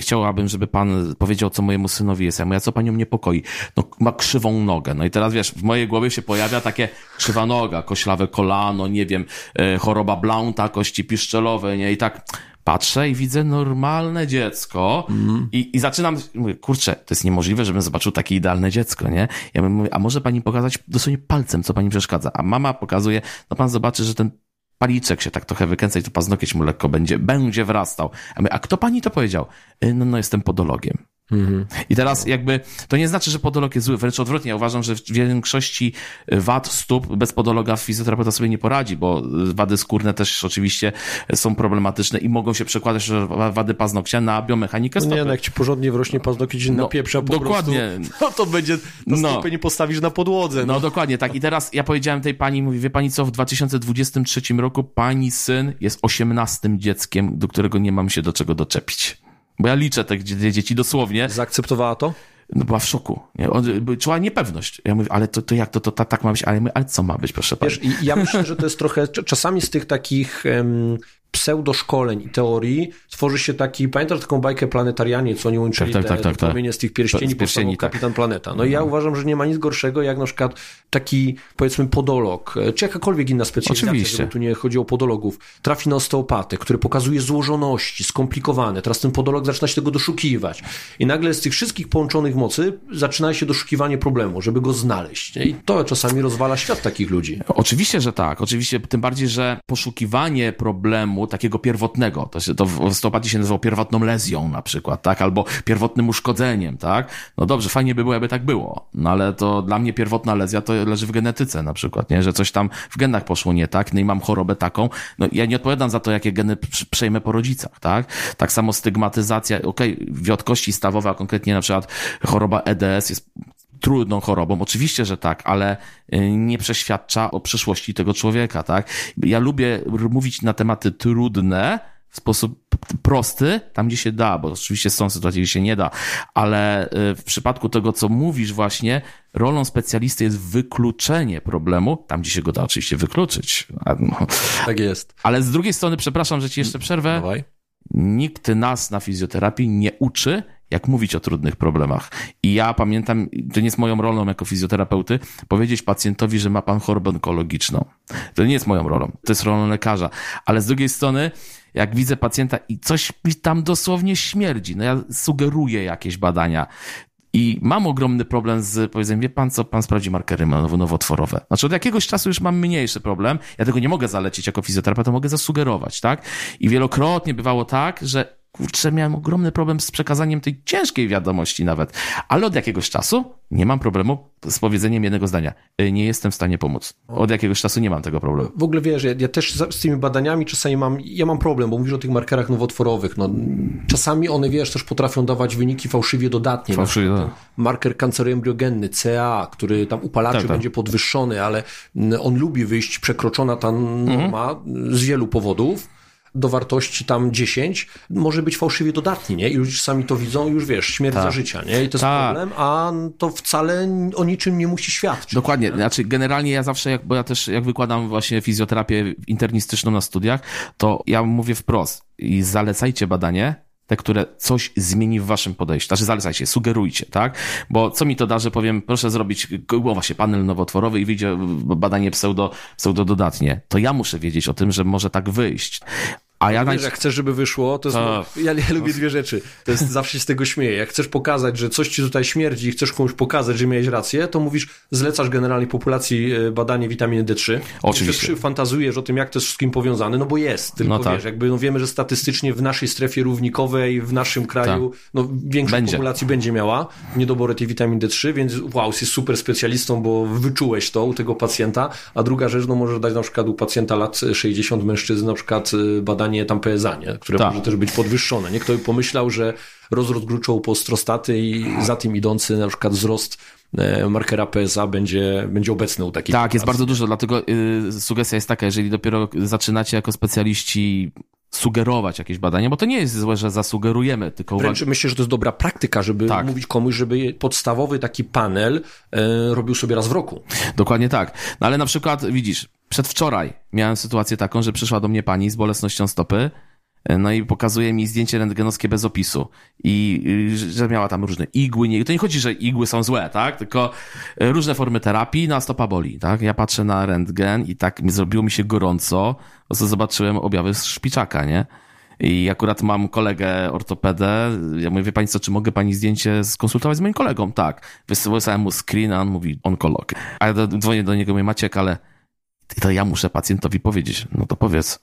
chciałabym, żeby pan powiedział, co mojemu synowi jest. Ja mówię, a co panią niepokoi? No, ma krzywą nogę. No i teraz wiesz, w mojej głowie się pojawia takie krzywa noga, koślawe kolano, nie wiem, e, choroba Blounta, kości piszczelowe, nie? I tak patrzę i widzę normalne dziecko mm. i, i zaczynam, mówię, kurczę, to jest niemożliwe, żebym zobaczył takie idealne dziecko, nie? Ja mówię, a może pani pokazać dosłownie palcem, co pani przeszkadza? A mama pokazuje, no pan zobaczy, że ten paliczek się tak trochę wykręca i to paznokieć mu lekko będzie, będzie wrastał. A, my, a kto pani to powiedział? Y, no, no jestem podologiem. Mhm. I teraz jakby, to nie znaczy, że podolog jest zły, wręcz odwrotnie. Ja uważam, że w większości wad stóp bez podologa fizjoterapeuta sobie nie poradzi, bo wady skórne też oczywiście są problematyczne i mogą się przekładać wady paznokcia na biomechanikę stopy. No nie, no jak ci porządnie wrośnie paznokieć no, na pieprza po Dokładnie. Prostu, no to będzie, na no. nie postawisz na podłodze. No. no dokładnie, tak. I teraz ja powiedziałem tej pani, mówi, wie pani co, w 2023 roku pani syn jest osiemnastym dzieckiem, do którego nie mam się do czego doczepić. Bo ja liczę te dzieci dosłownie. Zaakceptowała to? No była w szoku. Nie? Czuła niepewność. Ja mówię, ale to, to jak to, to, tak ma być? Ale, ale co ma być, proszę pana? Wiesz, ja myślę, że to jest trochę czasami z tych takich um, pseudoszkoleń i teorii tworzy się taki, pamiętasz taką bajkę Planetarianie, co oni łączyli tak, tak, tak, tak, tak. z tych pierścieni, z pierścieni tak. Kapitan Planeta. No i ja mhm. uważam, że nie ma nic gorszego, jak na przykład taki, powiedzmy, podolog, czy jakakolwiek inna specjalizacja, Oczywiście. żeby tu nie chodzi o podologów, trafi na osteopatę, który pokazuje złożoności, skomplikowane. Teraz ten podolog zaczyna się tego doszukiwać. I nagle z tych wszystkich połączonych mocy zaczyna się doszukiwanie problemu, żeby go znaleźć. I to czasami rozwala świat takich ludzi. Oczywiście, że tak. Oczywiście, tym bardziej, że poszukiwanie problemu takiego pierwotnego, to, się, to w osteopatii się nazywało pierwotną lezją na przykład, tak? Albo pierwotnym uszkodzeniem, tak? No dobrze, fajnie by było, jakby tak było. No ale to dla mnie pierwotna lezja to leży w genetyce na przykład, nie? Że coś tam w genach poszło nie tak, no i mam chorobę taką. No ja nie odpowiadam za to, jakie geny przejmę po rodzicach, tak? Tak samo stygmatyzacja, okej, okay, wiotkości stawowe, a konkretnie na przykład choroba EDS jest trudną chorobą. Oczywiście, że tak, ale y, nie przeświadcza o przyszłości tego człowieka, tak? Ja lubię mówić na tematy trudne w sposób prosty, tam gdzie się da, bo oczywiście są sytuacje, gdzie się nie da, ale y, w przypadku tego, co mówisz właśnie, rolą specjalisty jest wykluczenie problemu, tam gdzie się go da oczywiście wykluczyć. No. Tak jest. Ale z drugiej strony, przepraszam, że ci jeszcze przerwę, Dawaj. nikt nas na fizjoterapii nie uczy, jak mówić o trudnych problemach. I ja pamiętam, to nie jest moją rolą jako fizjoterapeuty, powiedzieć pacjentowi, że ma pan chorobę onkologiczną. To nie jest moją rolą, to jest rolą lekarza. Ale z drugiej strony, jak widzę pacjenta i coś mi tam dosłownie śmierdzi, no ja sugeruję jakieś badania. I mam ogromny problem z powiedzeniem, wie pan co, pan sprawdzi markery nowotworowe. Znaczy od jakiegoś czasu już mam mniejszy problem. Ja tego nie mogę zalecić jako fizjoterapeuta, mogę zasugerować, tak? I wielokrotnie bywało tak, że kurczę, miałem ogromny problem z przekazaniem tej ciężkiej wiadomości nawet. Ale od jakiegoś czasu nie mam problemu z powiedzeniem jednego zdania. Y, nie jestem w stanie pomóc. Od jakiegoś czasu nie mam tego problemu. W ogóle wiesz, ja, ja też z tymi badaniami czasami mam, ja mam problem, bo mówisz o tych markerach nowotworowych. No, czasami one, wiesz, też potrafią dawać wyniki fałszywie dodatnie. Fałszywie, tak. Marker kanceroembriogenny, CA, który tam upalaczy tak, tak. będzie podwyższony, ale on lubi wyjść przekroczona ta norma mhm. z wielu powodów do wartości tam 10 może być fałszywie dodatni, nie? I ludzie sami to widzą, już wiesz, śmierć za tak. życia, nie? I to jest Ta. problem, a to wcale o niczym nie musi świadczyć. Dokładnie, nie? znaczy generalnie ja zawsze, jak, bo ja też jak wykładam właśnie fizjoterapię internistyczną na studiach, to ja mówię wprost i zalecajcie badanie, te, które coś zmieni w waszym podejściu. Znaczy zalecajcie, sugerujcie, tak? Bo co mi to da, że powiem, proszę zrobić głowa się panel nowotworowy i wyjdzie badanie pseudo, pseudo dodatnie. To ja muszę wiedzieć o tym, że może tak wyjść. A ja Wiesz, jak chcesz, żeby wyszło, to jest, to... ja, ja lubię dwie rzeczy. To jest zawsze się z tego śmieję. Jak chcesz pokazać, że coś ci tutaj śmierdzi i chcesz komuś pokazać, że miałeś rację, to mówisz, zlecasz generalnie populacji e, badanie witaminy D3. Oczywiście. Jeszcze fantazujesz o tym, jak to jest wszystkim powiązane, no bo jest. Tylko no tak. wiesz, jakby no wiemy, że statystycznie w naszej strefie równikowej, w naszym kraju, tak. no większość będzie. populacji będzie miała niedobory tej witaminy D3, więc wow, jesteś super specjalistą, bo wyczułeś to u tego pacjenta. A druga rzecz, no możesz dać na przykład u pacjenta lat 60 mężczyzn na przykład e, badanie badanie tam PSA, nie? które tak. może też być podwyższone. Nie? Kto by pomyślał, że rozrost gruczołu strostaty i za tym idący na przykład wzrost e, markera PSA będzie, będzie obecny u takich. Tak, jest bardzo dużo, dlatego y, sugestia jest taka, jeżeli dopiero zaczynacie jako specjaliści sugerować jakieś badania, bo to nie jest złe, że zasugerujemy, tylko... Wręcz myślę, że to jest dobra praktyka, żeby tak. mówić komuś, żeby podstawowy taki panel e, robił sobie raz w roku. Dokładnie tak. No ale na przykład, widzisz, przedwczoraj miałem sytuację taką, że przyszła do mnie pani z bolesnością stopy, no i pokazuje mi zdjęcie rentgenowskie bez opisu. I że miała tam różne igły. Nie, to nie chodzi, że igły są złe, tak? Tylko różne formy terapii na stopa boli, tak? Ja patrzę na rentgen i tak zrobiło mi się gorąco, bo zobaczyłem objawy szpiczaka, nie? I akurat mam kolegę ortopedę. Ja mówię, wie pani co, czy mogę pani zdjęcie skonsultować z moim kolegą? Tak. Wysłałem mu screen, a on mówi onkolog. A ja dzwonię do niego, mówię, Maciek, ale to ja muszę pacjentowi powiedzieć. No to powiedz.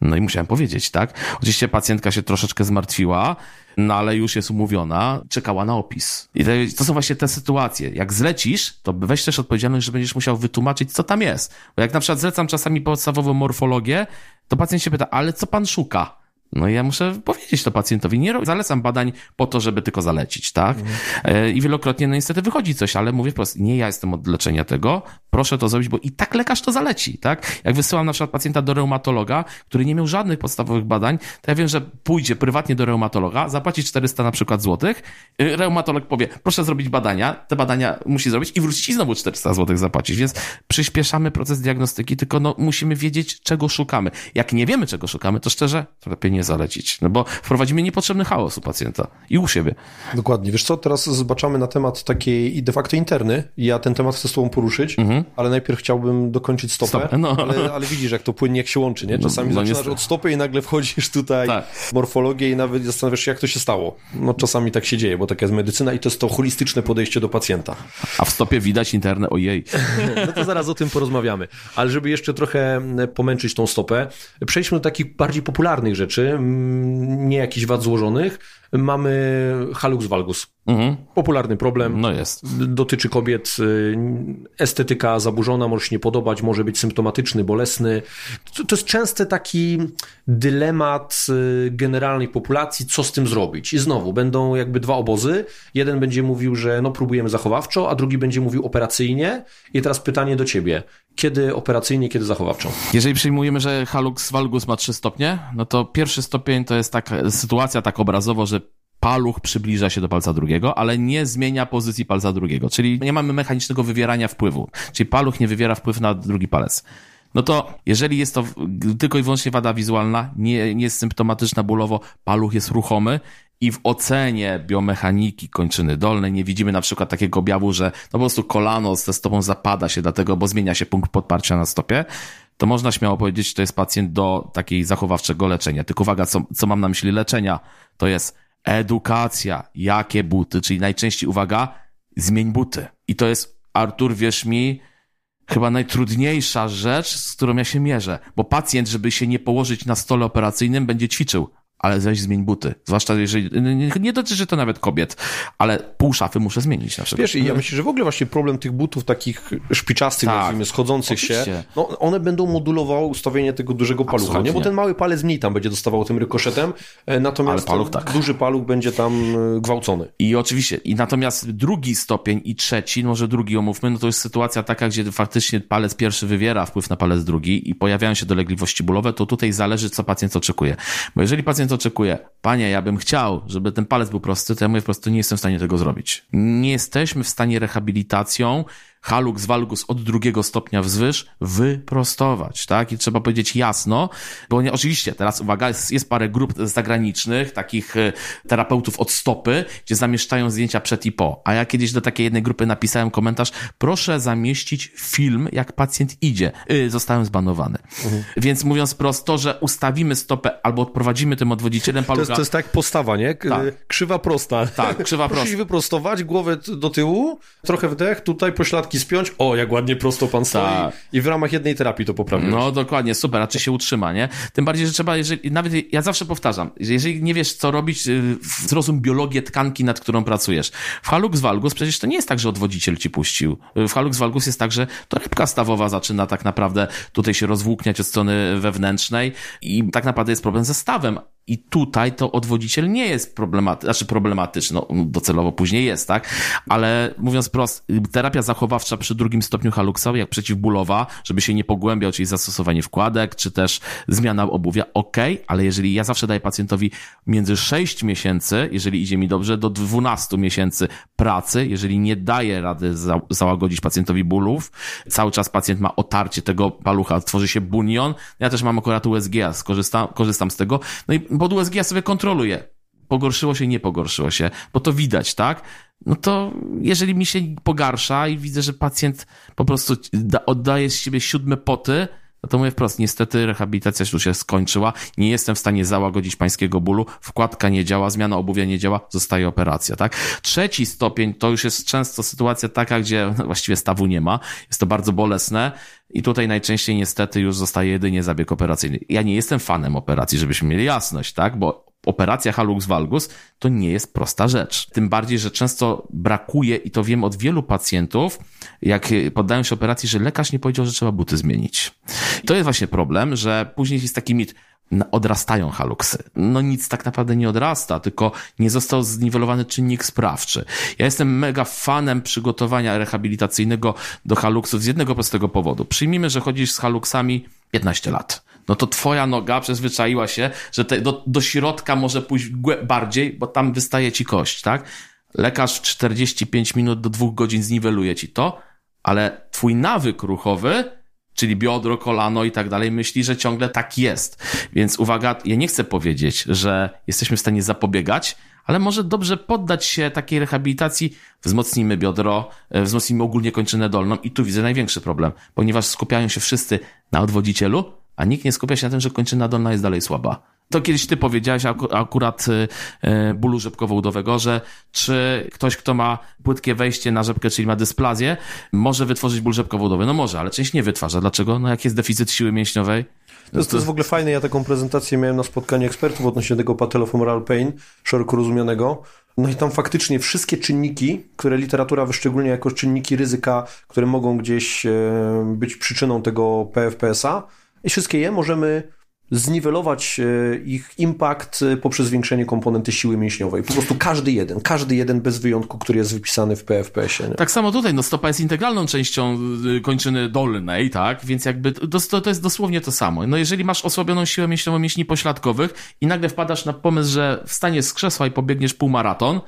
No i musiałem powiedzieć, tak? Oczywiście pacjentka się troszeczkę zmartwiła, no ale już jest umówiona, czekała na opis. I to, to, są właśnie te sytuacje. Jak zlecisz, to weź też odpowiedzialność, że będziesz musiał wytłumaczyć, co tam jest. Bo jak na przykład zlecam czasami podstawową morfologię, to pacjent się pyta, ale co pan szuka? No i ja muszę powiedzieć to pacjentowi. Nie zalecam badań po to, żeby tylko zalecić, tak? Mhm. I wielokrotnie, no niestety wychodzi coś, ale mówię wprost, nie ja jestem od leczenia tego, proszę to zrobić, bo i tak lekarz to zaleci, tak? Jak wysyłam na przykład pacjenta do reumatologa, który nie miał żadnych podstawowych badań, to ja wiem, że pójdzie prywatnie do reumatologa, zapłaci 400 na przykład złotych, y, reumatolog powie, proszę zrobić badania, te badania musi zrobić i wrócić i znowu 400 złotych zapłacić, więc przyspieszamy proces diagnostyki, tylko no musimy wiedzieć, czego szukamy. Jak nie wiemy, czego szukamy, to szczerze, to lepiej nie zalecić, no bo wprowadzimy niepotrzebny chaos u pacjenta i u siebie. Dokładnie. Wiesz co, teraz zobaczamy na temat takiej de facto interny. Ja ten temat chcę z tobą poruszyć, mhm. ale najpierw chciałbym dokończyć stopę, Stop. no. ale, ale, widzisz, jak to płynnie, jak się łączy, nie? No, Czasami no, no zaczynasz od stopy i nagle wchodzisz tutaj tak. w morfologię i nawet zastanawiasz się, jak to się stało. No czasami tak się dzieje, bo taka jest medycyna i to jest to holistyczne podejście do pacjenta. A w stopie widać interne, ojej. No to zaraz o tym porozmawiamy. Ale żeby jeszcze trochę pomęczyć tą stopę, przejdźmy do takich bardziej popularnych rzeczy, nie jakichś wad złożonych, mamy halux valgus. Mhm. Popularny problem. No jest. Dotyczy kobiet. Y, estetyka zaburzona, może się nie podobać, może być symptomatyczny, bolesny. To, to jest częsty taki dylemat y, generalnej populacji, co z tym zrobić. I znowu będą jakby dwa obozy. Jeden będzie mówił, że no próbujemy zachowawczo, a drugi będzie mówił operacyjnie. I teraz pytanie do ciebie. Kiedy operacyjnie, kiedy zachowawczo? Jeżeli przyjmujemy, że halux valgus ma trzy stopnie, no to pierwszy stopień to jest taka sytuacja tak obrazowo, że paluch przybliża się do palca drugiego, ale nie zmienia pozycji palca drugiego, czyli nie mamy mechanicznego wywierania wpływu, czyli paluch nie wywiera wpływ na drugi palec. no to jeżeli jest to tylko i wyłącznie wada wizualna, nie, nie jest symptomatyczna bólowo, paluch jest ruchomy i w ocenie biomechaniki kończyny dolnej nie widzimy na przykład takiego objawu, że no po prostu kolano ze stopą zapada się dlatego, bo zmienia się punkt podparcia na stopie, to można śmiało powiedzieć, że to jest pacjent do takiej zachowawczego leczenia. Tylko uwaga, co, co mam na myśli leczenia, to jest edukacja, jakie buty, czyli najczęściej uwaga, zmień buty. I to jest, Artur, wierz mi, chyba najtrudniejsza rzecz, z którą ja się mierzę. Bo pacjent, żeby się nie położyć na stole operacyjnym, będzie ćwiczył ale weź zmień buty. Zwłaszcza jeżeli, nie, nie dotyczy to nawet kobiet, ale pół szafy muszę zmienić na przykład. Wiesz, ja myślę, że w ogóle właśnie problem tych butów takich szpiczastych, tak, nazwijmy, schodzących oczywiście. się, no one będą modulowały ustawienie tego dużego palucha, Absolutnie. nie? Bo ten mały palec mniej tam będzie dostawał tym rykoszetem, e, natomiast paluch, tak. duży paluch będzie tam e, gwałcony. I oczywiście, i natomiast drugi stopień i trzeci, może drugi omówmy, no to jest sytuacja taka, gdzie faktycznie palec pierwszy wywiera wpływ na palec drugi i pojawiają się dolegliwości bólowe, to tutaj zależy, co pacjent oczekuje. Bo jeżeli pacjent oczekuje, panie, ja bym chciał, żeby ten palec był prosty, to ja mówię po prostu, nie jestem w stanie tego zrobić. Nie jesteśmy w stanie rehabilitacją halux valgus od drugiego stopnia wzwyż wyprostować, tak? I trzeba powiedzieć jasno, bo nie, oczywiście, teraz uwaga, jest, jest parę grup zagranicznych, takich e, terapeutów od stopy, gdzie zamieszczają zdjęcia przed i po. A ja kiedyś do takiej jednej grupy napisałem komentarz, proszę zamieścić film, jak pacjent idzie. Yy, zostałem zbanowany. Mhm. Więc mówiąc prosto, że ustawimy stopę albo odprowadzimy tym odwodzicielem palucha. To jest, to jest tak postawa, nie? Tak. Krzywa prosta. Tak, krzywa prosta. Musisz wyprostować głowę do tyłu, trochę wdech, tutaj pośladki spiąć, o, jak ładnie prosto pan stoi Ta. i w ramach jednej terapii to poprawiłeś. No dokładnie, super, a czy się utrzyma, nie? Tym bardziej, że trzeba, jeżeli, nawet ja zawsze powtarzam, że jeżeli nie wiesz, co robić, y, zrozum biologię tkanki, nad którą pracujesz. W halux valgus przecież to nie jest tak, że odwodziciel ci puścił. W halux valgus jest tak, że to rybka stawowa zaczyna tak naprawdę tutaj się rozwłókniać od strony wewnętrznej i tak naprawdę jest problem ze stawem, i tutaj to odwodziciel nie jest problematyczny, znaczy problematyczny, no docelowo później jest, tak? Ale mówiąc prosto, terapia zachowawcza przy drugim stopniu haluksowej, jak przeciwbólowa, żeby się nie pogłębiał, czyli zastosowanie wkładek, czy też zmiana obuwia, ok, ale jeżeli ja zawsze daję pacjentowi między 6 miesięcy, jeżeli idzie mi dobrze, do 12 miesięcy pracy, jeżeli nie daję rady za, załagodzić pacjentowi bólów, cały czas pacjent ma otarcie tego palucha, tworzy się bunion, ja też mam akurat USG, skorzystam, korzystam z tego, no i pod USG ja sobie kontroluję. Pogorszyło się, nie pogorszyło się, bo to widać, tak? No to jeżeli mi się pogarsza i widzę, że pacjent po prostu oddaje z siebie siódme poty, no to mówię wprost, niestety rehabilitacja już się skończyła, nie jestem w stanie załagodzić pańskiego bólu, wkładka nie działa, zmiana obuwia nie działa, zostaje operacja, tak? Trzeci stopień to już jest często sytuacja taka, gdzie właściwie stawu nie ma, jest to bardzo bolesne i tutaj najczęściej niestety już zostaje jedynie zabieg operacyjny. Ja nie jestem fanem operacji, żebyśmy mieli jasność, tak? Bo operacja halux valgus to nie jest prosta rzecz. Tym bardziej, że często brakuje, i to wiem od wielu pacjentów, jak poddają się operacji, że lekarz nie powiedział, że trzeba buty zmienić. I to jest właśnie problem, że później jest taki mit, odrastają haluksy. No nic tak naprawdę nie odrasta, tylko nie został zniwelowany czynnik sprawczy. Ja jestem mega fanem przygotowania rehabilitacyjnego do haluksów z jednego prostego powodu. Przyjmijmy, że chodzisz z haluksami 15 lat. No to twoja noga przyzwyczaiła się, że te, do, do środka może pójść bardziej, bo tam wystaje ci kość, tak? Lekarz w 45 minut do 2 godzin zniweluje ci to, ale twój nawyk ruchowy czyli biodro, kolano i tak dalej, myśli, że ciągle tak jest. Więc uwaga, ja nie chcę powiedzieć, że jesteśmy w stanie zapobiegać, ale może dobrze poddać się takiej rehabilitacji, wzmocnijmy biodro, e, wzmocnijmy ogólnie kończynę dolną i tu widzę największy problem, ponieważ skupiają się wszyscy na odwodzicielu, a nikt nie skupia się na tym, że kończyna dolna jest dalej słaba. To kiedyś ty powiedziałeś akurat y, y, bólu rzepkowo-udowego, że czy ktoś, kto ma płytkie wejście na rzepkę, czyli ma dysplazję, może wytworzyć ból rzepkowo-udowy? No może, ale część nie wytwarza. Dlaczego? No jak jest deficyt siły mięśniowej? To jest, to jest w ogóle fajne. Ja taką prezentację miałem na spotkaniu ekspertów odnośnie tego patellofemoral pain, szeroko rozumianego. No i tam faktycznie wszystkie czynniki, które literatura wyszczególnia jako czynniki ryzyka, które mogą gdzieś e, być przyczyną tego PFPS-a, i wszystkie je możemy zniwelować e, ich impact e, poprzez zwiększenie komponenty siły mięśniowej. Po prostu każdy jeden, każdy jeden bez wyjątku, który jest wypisany w PFPS-ie. Tak samo tutaj, no stopa jest integralną częścią e, kończyny dolnej, tak? Więc jakby to, to jest dosłownie to samo. No jeżeli masz osłabioną siłę mięśniową mięśni pośladkowych i nagle wpadasz na pomysł, że wstaniesz z krzesła i pobiegniesz półmaraton,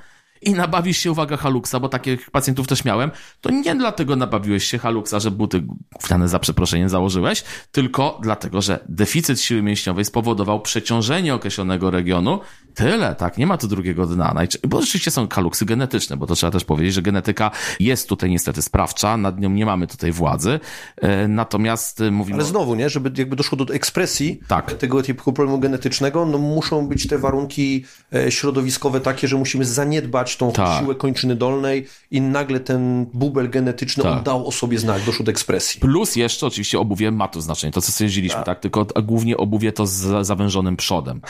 i nabawisz się, uwaga, haluksa, bo takich pacjentów też miałem, to nie dlatego nabawiłeś się haluksa, że buty gówniane za przeproszeniem założyłeś, tylko dlatego, że deficyt siły mięśniowej spowodował przeciążenie określonego regionu. Tyle, tak, nie ma tu drugiego dna. Bo rzeczywiście są haluksy genetyczne, bo to trzeba też powiedzieć, że genetyka jest tutaj niestety sprawcza, nad nią nie mamy tutaj władzy, e, natomiast e, mówimy... Ale znowu, nie, żeby jakby doszło do ekspresji tak. tego typu problemu genetycznego, no muszą być te warunki e, środowiskowe takie, że musimy zaniedbać tą tak. siłę kończyny dolnej i nagle ten bubel genetyczny tak. oddał o sobie znak, doszło do ekspresji. Plus jeszcze oczywiście obuwie ma tu znaczenie, to co stwierdziliśmy, tak. tak? Tylko głównie obuwie to z zawężonym przodem.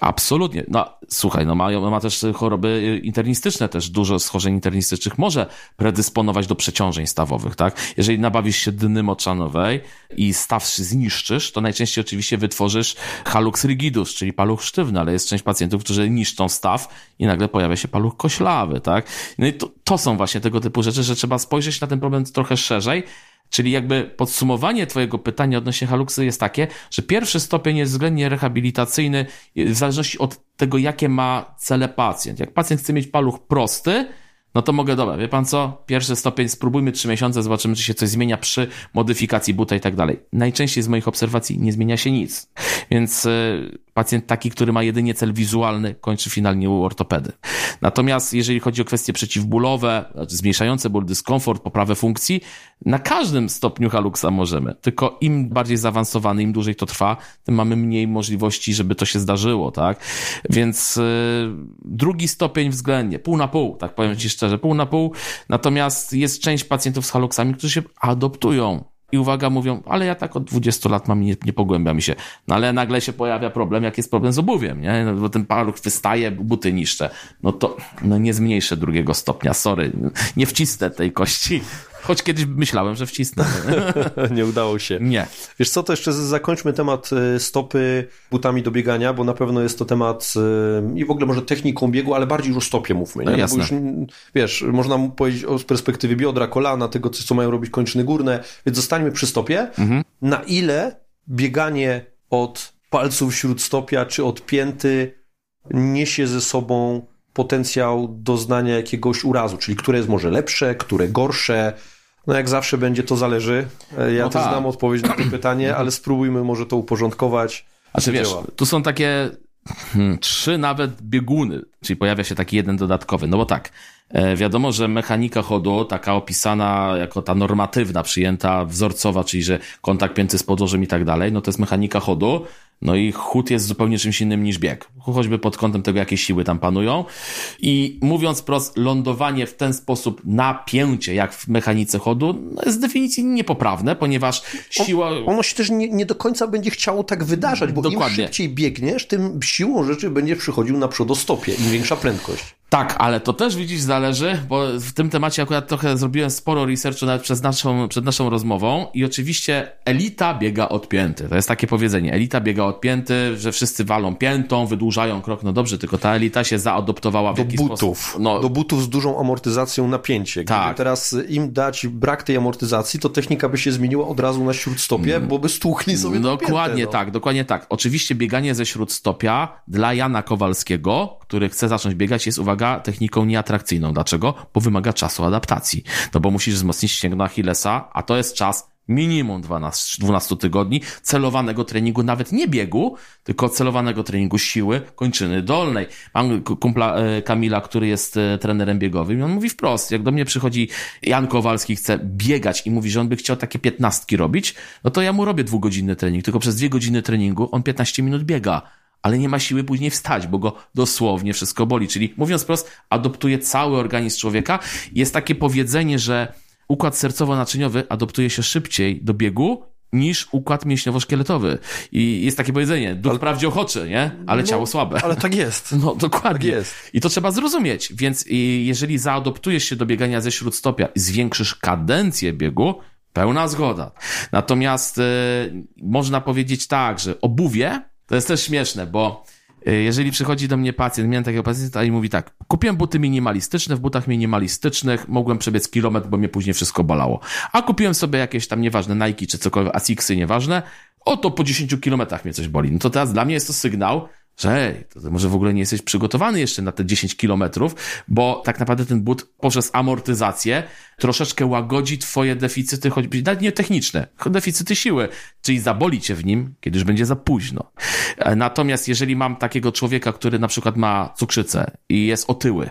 Absolutnie. No słuchaj, no ma, ma też choroby internistyczne, też dużo schorzeń internistycznych może predysponować do przeciążeń stawowych, tak? Jeżeli nabawisz się dny moczanowej i staw zniszczysz, to najczęściej oczywiście wytworzysz halux rigidus, czyli paluch sztywny, ale jest część pacjentów, którzy niszczą staw i nagle pojawia się paluch koślawy, tak? No i to, to są właśnie tego typu rzeczy, że trzeba spojrzeć na ten problem trochę szerzej, Czyli jakby podsumowanie Twojego pytania odnośnie haluksy jest takie, że pierwszy stopień jest względnie rehabilitacyjny w zależności od tego, jakie ma cele pacjent. Jak pacjent chce mieć paluch prosty, no to mogę, dobra, wie pan co, pierwszy stopień, spróbujmy trzy miesiące, zobaczymy, czy się coś zmienia przy modyfikacji buta i tak dalej. Najczęściej z moich obserwacji nie zmienia się nic. Więc y, pacjent taki, który ma jedynie cel wizualny, kończy finalnie u ortopedy. Natomiast jeżeli chodzi o kwestie przeciwbólowe, znaczy zmniejszające ból, dyskomfort, poprawę funkcji, na każdym stopniu haluksa możemy. Tylko im bardziej zaawansowany, im dłużej to trwa, tym mamy mniej możliwości, żeby to się zdarzyło, tak? Więc yy, drugi stopień względnie, pół na pół, tak powiem Ci szczerze, pół na pół. Natomiast jest część pacjentów z haluksami, którzy się adoptują i uwaga, mówią, ale ja tak od 20 lat mam, nie, nie pogłębia mi się. No ale nagle się pojawia problem, jak jest problem z obuwiem, nie? No, bo ten paluch wystaje, buty niszcze. No to no nie zmniejszę drugiego stopnia, sorry. Nie wcisnę tej kości. Choć kiedyś myślałem, że wcisnę. nie udało się. Nie. Wiesz co, to jeszcze zakończmy temat e, stopy butami do biegania, bo na pewno jest to temat e, i w ogóle może techniką biegu, ale bardziej już o stopie mówmy. Nie? No jasne. Bo już, wiesz, można powiedzieć o, z perspektywy biodra, kolana, tego, co mają robić kończyny górne, więc zostańmy przy stopie. Mhm. Na ile bieganie od palców śródstopia czy od pięty niesie ze sobą potencjał doznania jakiegoś urazu, czyli które jest może lepsze, które gorsze, no jak zawsze będzie, to zależy. E, ja no też tak. znam odpowiedź na to pytanie, ale spróbujmy może to uporządkować. A czy wiesz, tu są takie hmm, trzy nawet bieguny, czyli pojawia się taki jeden dodatkowy. No bo tak, wiadomo, że mechanika chodu, taka opisana jako ta normatywna, przyjęta, wzorcowa, czyli że kontakt pięty z podłożem i tak dalej, no to jest mechanika chodu, no i chód jest zupełnie czymś innym niż bieg. Choćby pod kątem tego, jakie siły tam panują. I mówiąc prost, lądowanie w ten sposób napięcie, jak w mechanice chodu, no jest z definicji niepoprawne, ponieważ siła... On, ono się też nie, nie, do końca będzie chciało tak wydarzać, bo Dokładnie. im szybciej biegniesz, tym siłą rzeczy będzie przychodził na stopie, im większa prędkość. Tak, ale to też widzisz zależy, bo w tym temacie akurat trochę zrobiłem sporo researchu nawet przed naszą, przed naszą rozmową i oczywiście elita biega odpięty. To jest takie powiedzenie. Elita biega odpięty, że wszyscy walą piętą, wydłużają krok. No dobrze, tylko ta elita się zaadoptowała w do jakiś butów, sposób. No, do butów z dużą amortyzacją napięcie. Gdyby tak. teraz im dać brak tej amortyzacji, to technika by się zmieniła od razu na śródstopie, mm. bo by stłukli sobie Dokładnie piętę, no. tak, dokładnie tak. Oczywiście bieganie ze śródstopia dla Jana Kowalskiego, który chce zacząć biegać, jest, uwaga, techniką nieatrakcyjną. Dlaczego? Bo wymaga czasu adaptacji. No bo musisz wzmocnić ścięgno Achillesa, a to jest czas minimum 12, 12 tygodni celowanego treningu, nawet nie biegu, tylko celowanego treningu siły kończyny dolnej. Mam kumpla e, Kamila, który jest e, trenerem biegowym i on mówi wprost, jak do mnie przychodzi Jan Kowalski, chce biegać i mówi, że on by chciał takie piętnastki robić, no to ja mu robię dwugodzinny trening, tylko przez dwie godziny treningu on 15 minut biega ale nie ma siły później wstać, bo go dosłownie wszystko boli. Czyli mówiąc prosto, adoptuje cały organizm człowieka. Jest takie powiedzenie, że układ sercowo-naczyniowy adoptuje się szybciej do biegu niż układ mięśniowo-szkieletowy. I jest takie powiedzenie, duch ale, wprawdzie ochoczy, nie? Ale no, ciało słabe. Ale tak jest. No, dokładnie. Tak jest. I to trzeba zrozumieć. Więc jeżeli zaadoptujesz się do biegania ze śródstopia i zwiększysz kadencję biegu, pełna zgoda. Natomiast y, można powiedzieć tak, że obuwie to jest też śmieszne, bo y, jeżeli przychodzi do mnie pacjent, miałem takiego pacjenta i mówi tak, kupiłem buty minimalistyczne, w butach minimalistycznych mogłem przebiec kilometr, bo mnie później wszystko bolało. A kupiłem sobie jakieś tam nieważne Nike czy cokolwiek, Asicsy, nieważne, oto po 10 kilometrach mnie coś boli. No to teraz dla mnie jest to sygnał, że to może w ogóle nie jesteś przygotowany jeszcze na te 10 kilometrów, bo tak naprawdę ten but poprzez amortyzację troszeczkę łagodzi twoje deficyty, choćby nawet nie techniczne, deficyty siły, czyli zaboli cię w nim, kiedy już będzie za późno. E, natomiast jeżeli mam takiego człowieka, który na przykład ma cukrzycę i jest otyły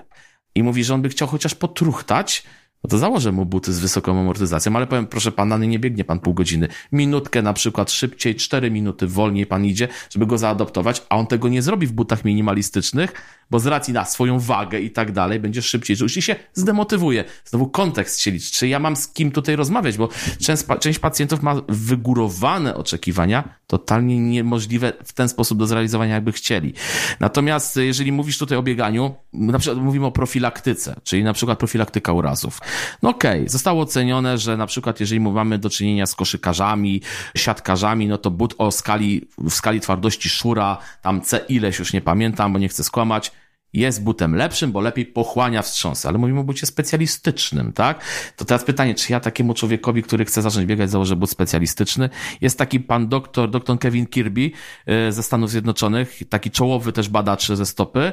i mówi, że on by chciał chociaż potruchtać, no to założę mu buty z wysoką amortyzacją, ale powiem, proszę pana, nie biegnie pan pół godziny. Minutkę na przykład szybciej, cztery minuty wolniej pan idzie, żeby go zaadoptować, a on tego nie zrobi w butach minimalistycznych, bo z racji na swoją wagę i tak dalej będzie szybciej czuł i się zdemotywuje. Znowu kontekst się liczy. Czy ja mam z kim tutaj rozmawiać, bo część, część pacjentów ma wygórowane oczekiwania, totalnie niemożliwe w ten sposób do zrealizowania, jakby chcieli. Natomiast jeżeli mówisz tutaj o bieganiu, na przykład mówimy o profilaktyce, czyli na przykład profilaktyka urazów. No okej, okay, zostało ocenione, że na przykład jeżeli mamy do czynienia z koszykarzami, siatkarzami, no to but o skali, w skali twardości szura, tam C ileś, już nie pamiętam, bo nie chcę skłamać, jest butem lepszym, bo lepiej pochłania wstrząsy, ale mówimy o bucie specjalistycznym, tak? To teraz pytanie, czy ja takiemu człowiekowi, który chce zacząć biegać, założę but specjalistyczny? Jest taki pan doktor, doktor Kevin Kirby y, ze Stanów Zjednoczonych, taki czołowy też badacz ze stopy,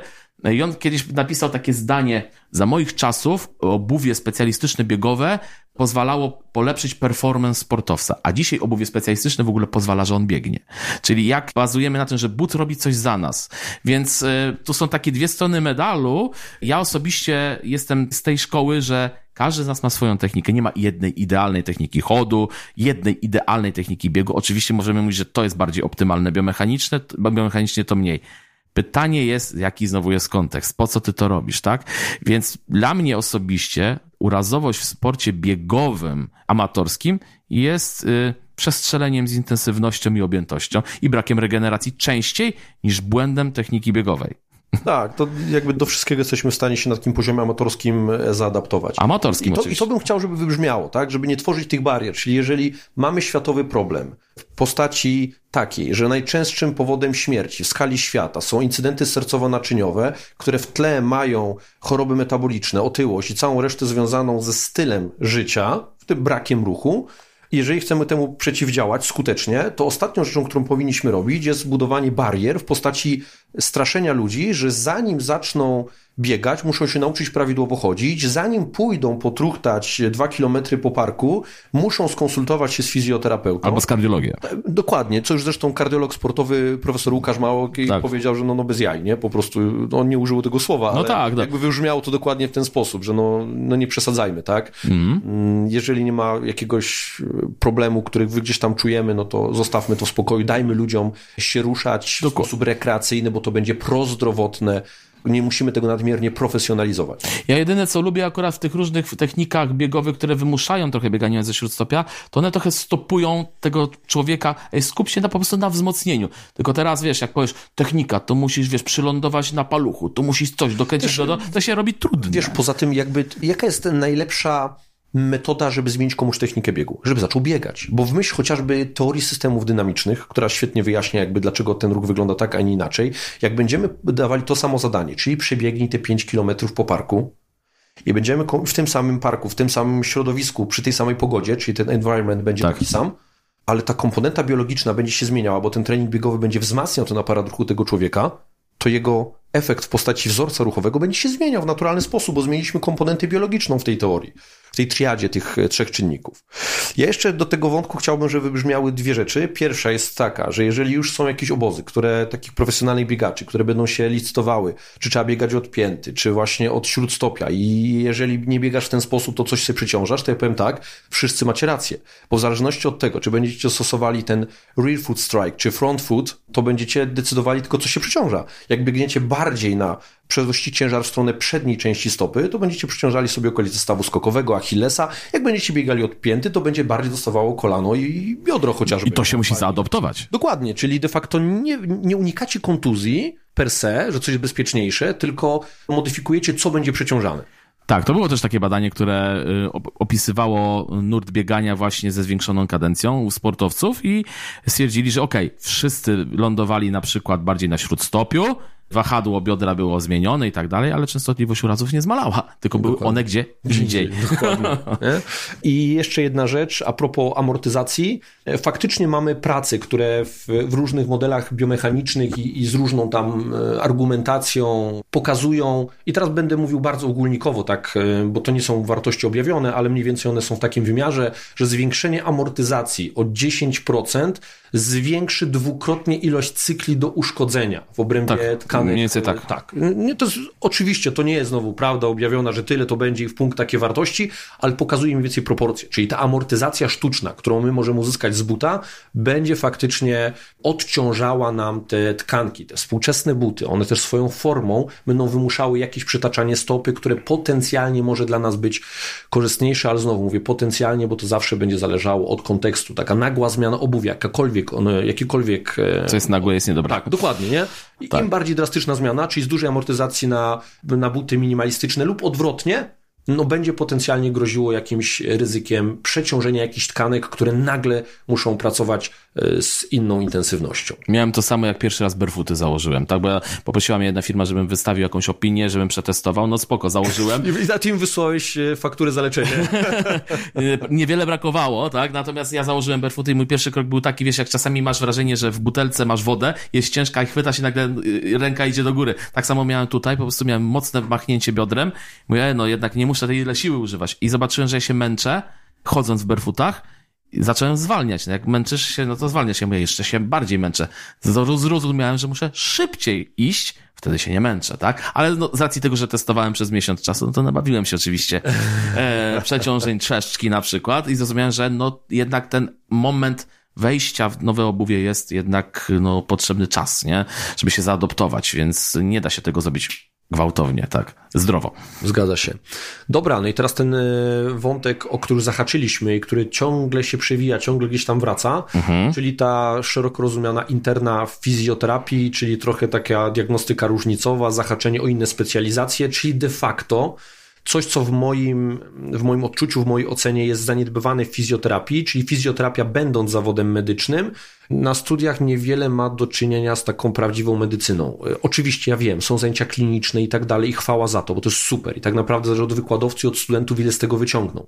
i on kiedyś napisał takie zdanie, za moich czasów obuwie specjalistyczne biegowe pozwalało polepszyć performance sportowca, a dzisiaj obuwie specjalistyczne w ogóle pozwala, że on biegnie. Czyli jak bazujemy na tym, że but robi coś za nas. Więc y, tu są takie dwie strony medalu. Ja osobiście jestem z tej szkoły, że każdy z nas ma swoją technikę. Nie ma jednej idealnej techniki chodu, jednej idealnej techniki biegu. Oczywiście możemy mówić, że to jest bardziej optymalne biomechaniczne, biomechanicznie to mniej. Pytanie jest, jaki znowu jest kontekst, po co ty to robisz, tak? Więc dla mnie osobiście urazowość w sporcie biegowym, amatorskim jest y, przestrzeleniem z intensywnością i objętością i brakiem regeneracji częściej niż błędem techniki biegowej. Tak, to jakby do wszystkiego jesteśmy w stanie się na takim poziomie amatorskim e, zaadaptować. Amatorskim I to, oczywiście. I to bym chciał, żeby wybrzmiało, tak? Żeby nie tworzyć tych barier. Czyli jeżeli mamy światowy problem w postaci takiej, że najczęstszym powodem śmierci w skali świata są incydenty sercowo-naczyniowe, które w tle mają choroby metaboliczne, otyłość i całą resztę związaną ze stylem życia, w tym brakiem ruchu, jeżeli chcemy temu przeciwdziałać skutecznie, to ostatnią rzeczą, którą powinniśmy robić, jest budowanie barier w postaci straszenia ludzi, że zanim zaczną biegać, muszą się nauczyć prawidłowo chodzić. Zanim pójdą potruchtać dwa kilometry po parku, muszą skonsultować się z fizjoterapeutą. Albo z kardiologiem. Dokładnie, co już zresztą kardiolog sportowy profesor Łukasz Małok tak. powiedział, że no, no bez jaj, nie? Po prostu no, on nie użył tego słowa, no ale tak, tak. jakby wybrzmiało to dokładnie w ten sposób, że no, no nie przesadzajmy, tak? Mhm. Mm. Jeżeli nie ma jakiegoś problemu, który gdzieś tam czujemy, no to zostawmy to w spokoju, dajmy ludziom się ruszać w sposób rekreacyjny, bo to będzie prozdrowotne, nie musimy tego nadmiernie profesjonalizować. Ja jedyne, co lubię akurat w tych różnych technikach biegowych, które wymuszają trochę bieganie ze śródstopia, to one trochę stopują tego człowieka, ej, skup się na, po prostu na wzmocnieniu. Tylko teraz, wiesz, jak powiesz technika, to musisz, wiesz, przylądować na paluchu, to musisz coś dokręcić, do, to się robi trudne. Wiesz, poza tym jakby, jaka jest najlepsza metoda, żeby zmienić komuś technikę biegu, żeby zaczął biegać. Bo w myśl chociażby teorii systemów dynamicznych, która świetnie wyjaśnia jakby dlaczego ten ruch wygląda tak, a nie inaczej, jak będziemy dawali to samo zadanie, czyli przebiegnij te 5 kilometrów po parku i będziemy w tym samym parku, w tym samym środowisku, przy tej samej pogodzie, czyli ten environment będzie tak. taki sam, ale ta komponenta biologiczna będzie się zmieniała, bo ten trening biegowy będzie wzmacniał ten aparat ruchu tego człowieka, to jego efekt w postaci wzorca ruchowego będzie się zmieniał w naturalny sposób, bo zmieniliśmy komponentę biologiczną w tej teorii w tej triadzie tych e, trzech czynników. Ja jeszcze do tego wątku chciałbym, żeby wybrzmiały dwie rzeczy. Pierwsza jest taka, że jeżeli już są jakieś obozy, które takich profesjonalnych biegaczy, które będą się licytowały, czy trzeba biegać od pięty, czy właśnie od śródstopia i jeżeli nie biegasz w ten sposób, to coś się przyciążasz, to ja powiem tak, wszyscy macie rację, bo w zależności od tego, czy będziecie stosowali ten rear foot strike, czy front foot, to będziecie decydowali tylko, co się przyciąża. Jak biegniecie bardziej na przenosi ciężar w stronę przedniej części stopy, to będziecie przyciążali sobie okolice stawu skokowego, Achillesa. Jak będziecie biegali od pięty, to będzie bardziej dostawało kolano i biodro chociażby. I to się musi zaadoptować. Dokładnie, czyli de facto nie, nie unikacie kontuzji per se, że coś jest bezpieczniejsze, tylko modyfikujecie, co będzie przeciążane. Tak, to było też takie badanie, które y, opisywało nurt biegania właśnie ze zwiększoną kadencją u sportowców i stwierdzili, że okej, okay, wszyscy lądowali na przykład bardziej na śródstopiu, wahadło biodra było zmienione i tak dalej, ale częstotliwość urazów nie zmalała, tylko były one gdzie? Indziej. Dokładnie. I jeszcze jedna rzecz, a propos amortyzacji. Faktycznie mamy prace, które w, w różnych modelach biomechanicznych i, i, z różną tam e, argumentacją pokazują, i teraz będę mówił bardzo ogólnikowo, tak, e, bo to nie są wartości objawione, ale mniej więcej one są w takim wymiarze, że zwiększenie amortyzacji o 10% zwiększy dwukrotnie ilość cykli do uszkodzenia w obrębie tak, tkanek. Mniej więcej tak. tak. Nie, to jest, oczywiście to nie jest znowu prawda objawiona, że tyle to będzie i w punkt takie wartości, ale pokazuje mniej więcej proporcje. Czyli ta amortyzacja sztuczna, którą my możemy uzyskać z buta, będzie faktycznie odciążała nam te tkanki, te współczesne buty. One też swoją formą będą wymuszały jakieś przytaczanie stopy, które potencjalnie może dla nas być korzystniejsze, ale znowu mówię potencjalnie, bo to zawsze będzie zależało od kontekstu. Taka nagła zmiana obuwia, jakakolwiek, jakikolwiek... E, Co jest nagłe, jest niedobre. Tak, dokładnie, nie? I tak. Im bardziej drastyczna zmiana, czyli z dużej amortyzacji na, na buty minimalistyczne lub odwrotnie, no będzie potencjalnie groziło jakimś ryzykiem przeciążenia jakichś tkanek, które nagle muszą pracować z inną intensywnością. Miałem to samo, jak pierwszy raz barefooty założyłem, tak? Bo ja poprosiła mnie jedna firma, żebym wystawił jakąś opinię, żebym przetestował, no spoko, założyłem. I za tym wysłałeś e, fakturę za leczenie. Niewiele brakowało, tak? Natomiast ja założyłem barefooty i mój pierwszy krok był taki, wiesz, jak czasami masz wrażenie, że w butelce masz wodę, jest ciężka i chwyta się nagle, y, ręka idzie do góry. Tak samo miałem tutaj, po prostu miałem mocne machnięcie biodrem. Mówię, no jednak nie muszę tyle siły używać. I zobaczyłem, że ja się męczę, chodząc w barefootach, zacząłem zwalniać. No jak męczysz się, no to zwalniasz się. Mówię, jeszcze się bardziej męczę. Zrozumiałem, że muszę szybciej iść, wtedy się nie męczę, tak? Ale no, z racji tego, że testowałem przez miesiąc czasu, no to nabawiłem się oczywiście e, przeciążeń trzeszczki na przykład i zrozumiałem, że no jednak ten moment wejścia w nowe obuwie jest jednak no, potrzebny czas, nie? Żeby się zaadoptować, więc nie da się tego zrobić gwałtownie, tak, zdrowo. Zgadza się. Dobra, no i teraz ten e, wątek, o który zahaczyliśmy i który ciągle się przewija, ciągle gdzieś tam wraca, mhm. czyli ta szeroko rozumiana interna fizjoterapii, czyli trochę taka diagnostyka różnicowa, zahaczenie o inne specjalizacje, czyli de facto coś, co w moim, w moim odczuciu, w mojej ocenie jest zaniedbywane w fizjoterapii, czyli fizjoterapia będąc zawodem medycznym, na studiach niewiele ma do czynienia z taką prawdziwą medycyną. Oczywiście ja wiem, są zajęcia kliniczne i tak dalej i chwała za to, bo to jest super i tak naprawdę zależy od wykładowcy, od studentów, ile z tego wyciągną.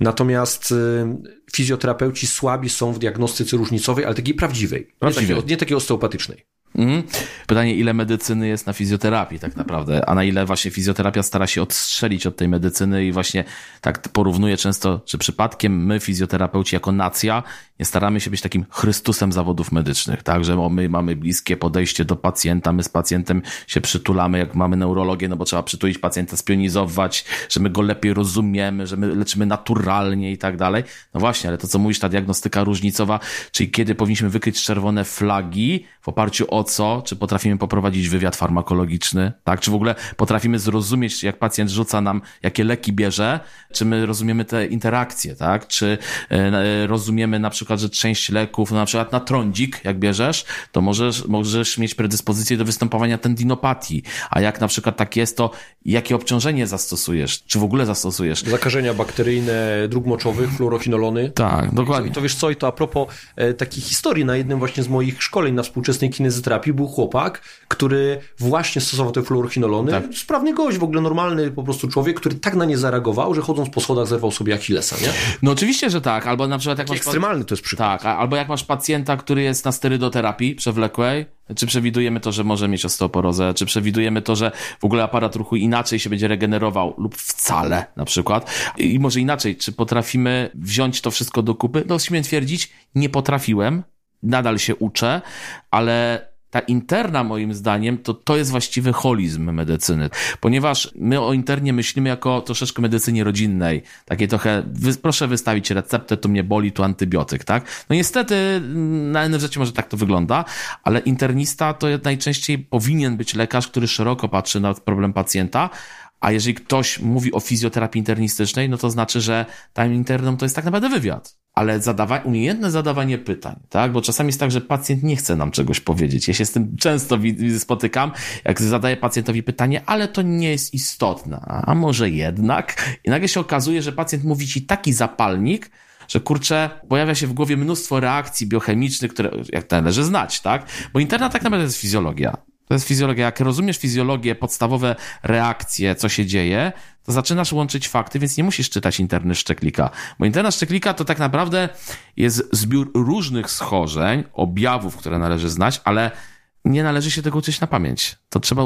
Natomiast y, fizjoterapeuci słabi są w diagnostyce różnicowej, ale takiej prawdziwej, prawdziwej. Nie, takiej, nie takiej osteopatycznej. Mhm. Pytanie, ile medycyny jest na fizjoterapii tak naprawdę, a na ile właśnie fizjoterapia stara się odstrzelić od tej medycyny i właśnie tak porównuje często, czy przypadkiem my, fizjoterapeuci jako nacja, nie staramy się być takim Chrystusem zawodów medycznych, tak, że my mamy bliskie podejście do pacjenta, my z pacjentem się przytulamy, jak mamy neurologię, no bo trzeba przytulić pacjenta, spionizować, że my go lepiej rozumiemy, że my leczymy naturalnie i tak dalej. No właśnie, ale to co mówisz, ta diagnostyka różnicowa, czyli kiedy powinniśmy wykryć czerwone flagi w oparciu o co, czy potrafimy poprowadzić wywiad farmakologiczny, tak, czy w ogóle potrafimy zrozumieć, jak pacjent rzuca nam, jakie leki bierze, czy my rozumiemy te interakcje, tak, czy e, rozumiemy na przykład że część leków, no na przykład na trądzik, jak bierzesz, to możesz, możesz mieć predyspozycję do występowania tendinopatii. A jak na przykład tak jest, to jakie obciążenie zastosujesz? Czy w ogóle zastosujesz? Zakażenia bakteryjne dróg moczowych, fluorochinolony. Tak, dokładnie. I to wiesz co, i to a propos e, takiej historii, na jednym właśnie z moich szkoleń na współczesnej kinezyterapii był chłopak, który właśnie stosował te fluorochinolony. Tak. Sprawny gość, w ogóle normalny po prostu człowiek, który tak na nie zareagował, że chodząc po schodach zerwał sobie Achillesa, nie? No oczywiście, że tak. Albo na przykład jak masz... Ekstremalny to jest przykład. Tak, albo jak masz pacjenta, który jest na sterydoterapii przewlekłej, czy przewidujemy to, że może mieć osteoporozę, czy przewidujemy to, że w ogóle aparat ruchu inaczej się będzie regenerował lub wcale na przykład. I może inaczej, czy potrafimy wziąć to wszystko do kupy? No śmiem twierdzić, nie potrafiłem, nadal się uczę, ale ta interna moim zdaniem to, to jest właściwy holizm medycyny, ponieważ my o internie myślimy jako troszeczkę medycynie rodzinnej, takie trochę, wy, proszę wystawić receptę, to mnie boli, tu antybiotyk, tak? No niestety na NFZ może tak to wygląda, ale internista to najczęściej powinien być lekarz, który szeroko patrzy na problem pacjenta, a jeżeli ktoś mówi o fizjoterapii internistycznej, no to znaczy, że tam internom to jest tak naprawdę wywiad. Ale zadawa umiejętne zadawanie pytań, tak? Bo czasami jest tak, że pacjent nie chce nam czegoś powiedzieć. Ja się z tym często spotykam, jak zadaję pacjentowi pytanie, ale to nie jest istotne. A może jednak? I nagle się okazuje, że pacjent mówi ci taki zapalnik, że kurczę, pojawia się w głowie mnóstwo reakcji biochemicznych, które jak należy znać, tak? Bo interna tak naprawdę jest fizjologia To jest fizjologia. Jak rozumiesz fizjologię, podstawowe reakcje, co się dzieje, to zaczynasz łączyć fakty, więc nie musisz czytać internet szczeklika. Bo internet szczeklika to tak naprawdę jest zbiór różnych schorzeń, objawów, które należy znać, ale nie należy się tego uczyć na pamięć. To trzeba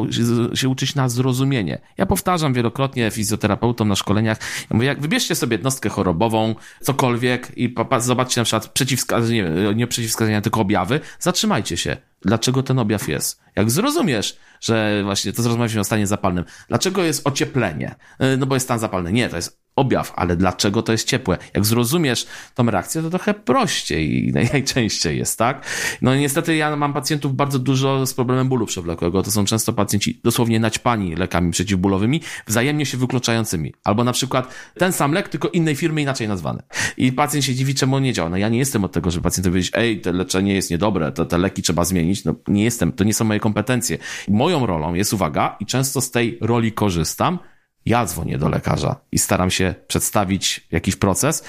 się uczyć na zrozumienie. Ja powtarzam wielokrotnie fizjoterapeutom na szkoleniach, ja mówię, jak wybierzcie sobie jednostkę chorobową, cokolwiek i zobaczcie na przykład przeciwwskazania, nie, nie przeciwwskazania, tylko objawy, zatrzymajcie się. Dlaczego ten objaw jest? Jak zrozumiesz, że właśnie to zrozumieliśmy o stanie zapalnym, dlaczego jest ocieplenie? No bo jest stan zapalny. Nie, to jest objaw, ale dlaczego to jest ciepłe? Jak zrozumiesz tą reakcję, to trochę prościej i najczęściej jest, tak? No niestety ja mam pacjentów bardzo dużo z problemem bólu przewlekłego. To są często pacjenci dosłownie naćpani lekami przeciwbólowymi, wzajemnie się wykluczającymi. Albo na przykład ten sam lek, tylko innej firmy inaczej nazwany. I pacjent się dziwi, czemu on nie działa. No ja nie jestem od tego, żeby pacjentowi powiedzieć, ej, to leczenie jest niedobre, to te leki trzeba zmienić. No nie jestem, to nie są moje kompetencje. Moją rolą jest uwaga i często z tej roli korzystam, ja dzwonię do lekarza i staram się przedstawić jakiś proces.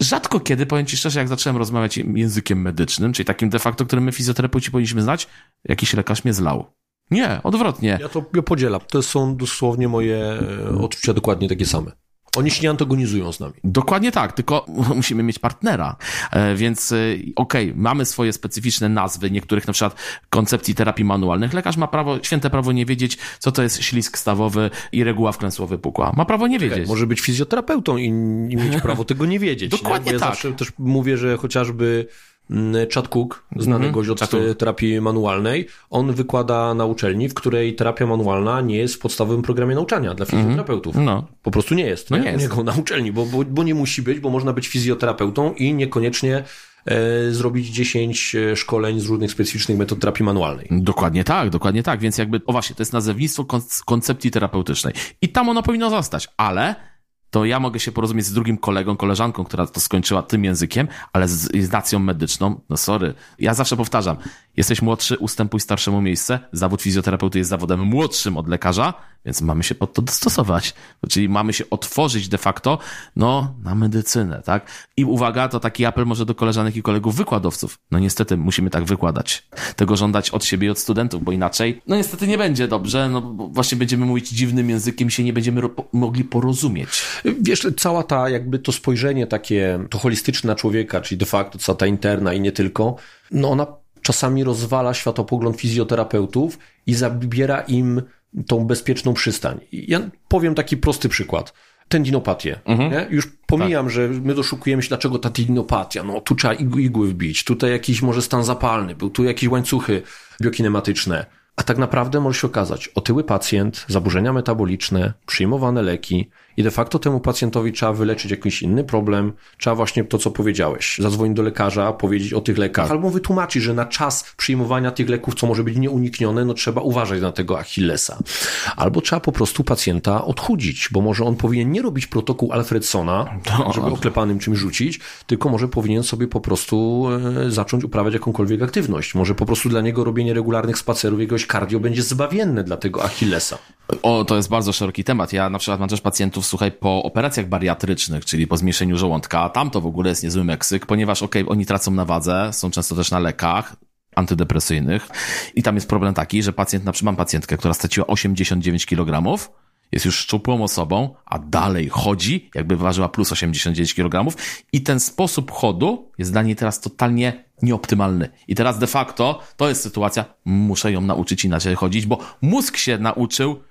Rzadko kiedy, powiem Ci szczerze, jak zacząłem rozmawiać językiem medycznym, czyli takim de facto, którym my fizjoterapeuci powinniśmy znać, jakiś lekarz mnie zlał. Nie, odwrotnie. Ja to ja podzielam. To są dosłownie moje e, odczucia dokładnie takie same. Oni się nie antagonizują z nami. Dokładnie tak, tylko musimy mieć partnera. E, więc e, okej, okay, mamy swoje specyficzne nazwy niektórych na przykład koncepcji terapii manualnych. Lekarz ma prawo, święte prawo nie wiedzieć, co to jest ślisk stawowy i reguła wkręsłowy pukła. Ma prawo nie wiedzieć. Czekaj, może być fizjoterapeutą i, i mieć prawo tego nie wiedzieć. Dokładnie nie? ja tak. zawsze też mówię, że chociażby Chad Cook, znany mm -hmm. od terapii manualnej, on wykłada na uczelni, w której terapia manualna nie jest w podstawowym programie nauczania dla mhm. fizjoterapeutów. Mm -hmm. No. Po prostu nie jest. No nie, nie jest. na uczelni, bo, bo, bo nie musi być, bo można być fizjoterapeutą i niekoniecznie e, zrobić 10 e, szkoleń z różnych specyficznych metod terapii manualnej. Dokładnie tak, dokładnie tak. Więc jakby, o właśnie, to jest nazewnictwo koncepcji terapeutycznej. I tam ono powinno zostać, ale to ja mogę się porozumieć z drugim kolegą, koleżanką, która to skończyła tym językiem, ale z, z nacją medyczną, no sorry. Ja zawsze powtarzam, jesteś młodszy, ustępuj starszemu miejsce. Zawód fizjoterapeuty jest zawodem młodszym od lekarza, więc mamy się pod to dostosować. Czyli mamy się otworzyć de facto, no, na medycynę, tak? I uwaga, to taki apel może do koleżanek i kolegów wykładowców. No niestety, musimy tak wykładać. Tego żądać od siebie i od studentów, bo inaczej, no niestety nie będzie dobrze, no właśnie będziemy mówić dziwnym językiem, się nie będziemy mogli porozumieć. Wiesz, cała ta, jakby to spojrzenie takie, to holistyczne na człowieka, czyli de facto cała ta interna i nie tylko, no ona czasami rozwala światopogląd fizjoterapeutów i zabiera im tą bezpieczną przystań. Ja powiem taki prosty przykład. Tendinopatię. Mhm. Już pomijam, tak. że my doszukujemy się, dlaczego ta tendinopatia. No, tu trzeba igły wbić, tutaj jakiś może stan zapalny był, tu jakieś łańcuchy biokinematyczne. A tak naprawdę może się okazać otyły pacjent, zaburzenia metaboliczne, przyjmowane leki, i de facto temu pacjentowi trzeba wyleczyć jakiś inny problem, trzeba właśnie to, co powiedziałeś, zadzwonić do lekarza, powiedzieć o tych lekach, albo wytłumaczyć, że na czas przyjmowania tych leków, co może być nieuniknione, no trzeba uważać na tego Achillesa. Albo trzeba po prostu pacjenta odchudzić, bo może on powinien nie robić protokół Alfredsona, no, żeby oklepanym czymś rzucić, tylko może powinien sobie po prostu e, zacząć uprawiać jakąkolwiek aktywność. Może po prostu dla niego robienie regularnych spacerów, jakiegoś cardio będzie zbawienne dla tego Achillesa. O, to jest bardzo szeroki temat. Ja na przykład mam też pacjentów, słuchaj, po operacjach bariatrycznych, czyli po zmniejszeniu żołądka, tam to w ogóle jest niezły Meksyk, ponieważ okej, okay, oni tracą na wadze, są często też na lekach, antydepresyjnych i tam jest problem taki, że pacjent, na przykład mam pacjentkę, która straciła 89 kg, jest już szczupłą osobą, a dalej chodzi, jakby ważyła plus 89 kg i ten sposób chodu jest dla niej teraz totalnie nieoptymalny. I teraz de facto to jest sytuacja, muszę ją nauczyć inaczej chodzić, bo mózg się nauczył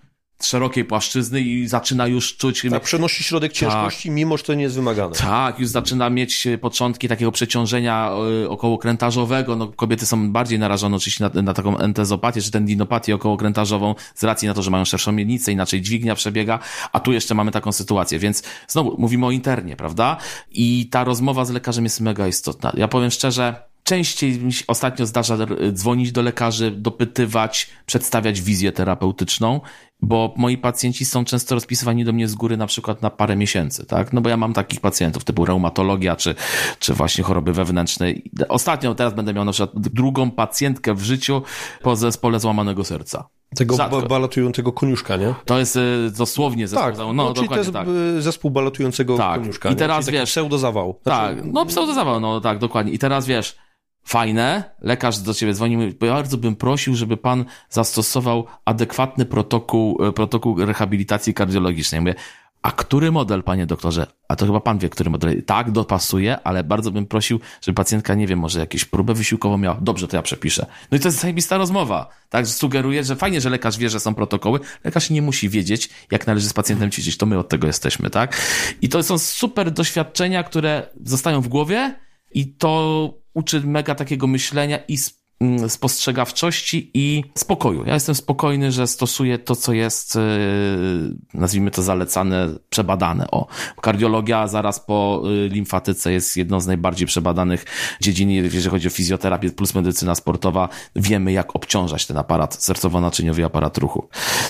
szerokiej płaszczyzny i zaczyna już czuć... Tak, przenosi środek ciężkości, tak, mimo że to nie jest wymagane. Tak, już zaczyna mieć początki takiego przeciążenia e, okołokrętarzowego. No, kobiety są bardziej narażone oczywiście na, na taką entezopatię, czy tendinopatię okołokrętarzową z racji na to, że mają szerszą miednicę, inaczej dźwignia przebiega, a tu jeszcze mamy taką sytuację, więc znowu mówimy o internie, prawda? I ta rozmowa z lekarzem jest mega istotna. Ja powiem szczerze, Częściej mi się ostatnio zdarza dzwonić do lekarzy, dopytywać, przedstawiać wizję terapeutyczną, bo moi pacjenci są często rozpisywani do mnie z góry na przykład na parę miesięcy, tak? No bo ja mam takich pacjentów typu reumatologia, czy, czy właśnie choroby wewnętrzne. Ostatnio teraz będę miał na przykład drugą pacjentkę w życiu po zespole złamanego serca. Tego ba balatującego koniuszka, nie? To jest y, dosłownie zespół. Tak, no, no czyli to jest tak. zespół balatujący tak. koniuszka. I teraz wiesz. Pseudozawał. Znaczy... Tak, no pseudozawał, no tak, dokładnie. I teraz wiesz, fajne, lekarz do ciebie dzwoni, mówi, bardzo bym prosił, żeby pan zastosował adekwatny protokół, e, protokół rehabilitacji kardiologicznej. Mówię, a który model, panie doktorze? A to chyba pan wie, który model. Tak, dopasuje, ale bardzo bym prosił, żeby pacjentka, nie wiem, może jakieś próbę wysiłkową miała. Dobrze, to ja przepiszę. No i to jest zajebista rozmowa. Tak, sugeruje, że fajnie, że lekarz wie, że są protokoły. Lekarz nie musi wiedzieć, jak należy z pacjentem ćwiczyć. To my od tego jesteśmy, tak? I to są super doświadczenia, które zostają w głowie i to uczy mega takiego myślenia i Mm, spostrzegawczości i spokoju. Ja jestem spokojny, że stosuję to, co jest, y, nazwijmy to zalecane, przebadane. O, kardiologia zaraz po y, limfatyce jest jedną z najbardziej przebadanych dziedzin, jeżeli chodzi o fizjoterapię plus medycyna sportowa. Wiemy, jak obciążać ten aparat sercowo-naczyniowy aparat ruchu.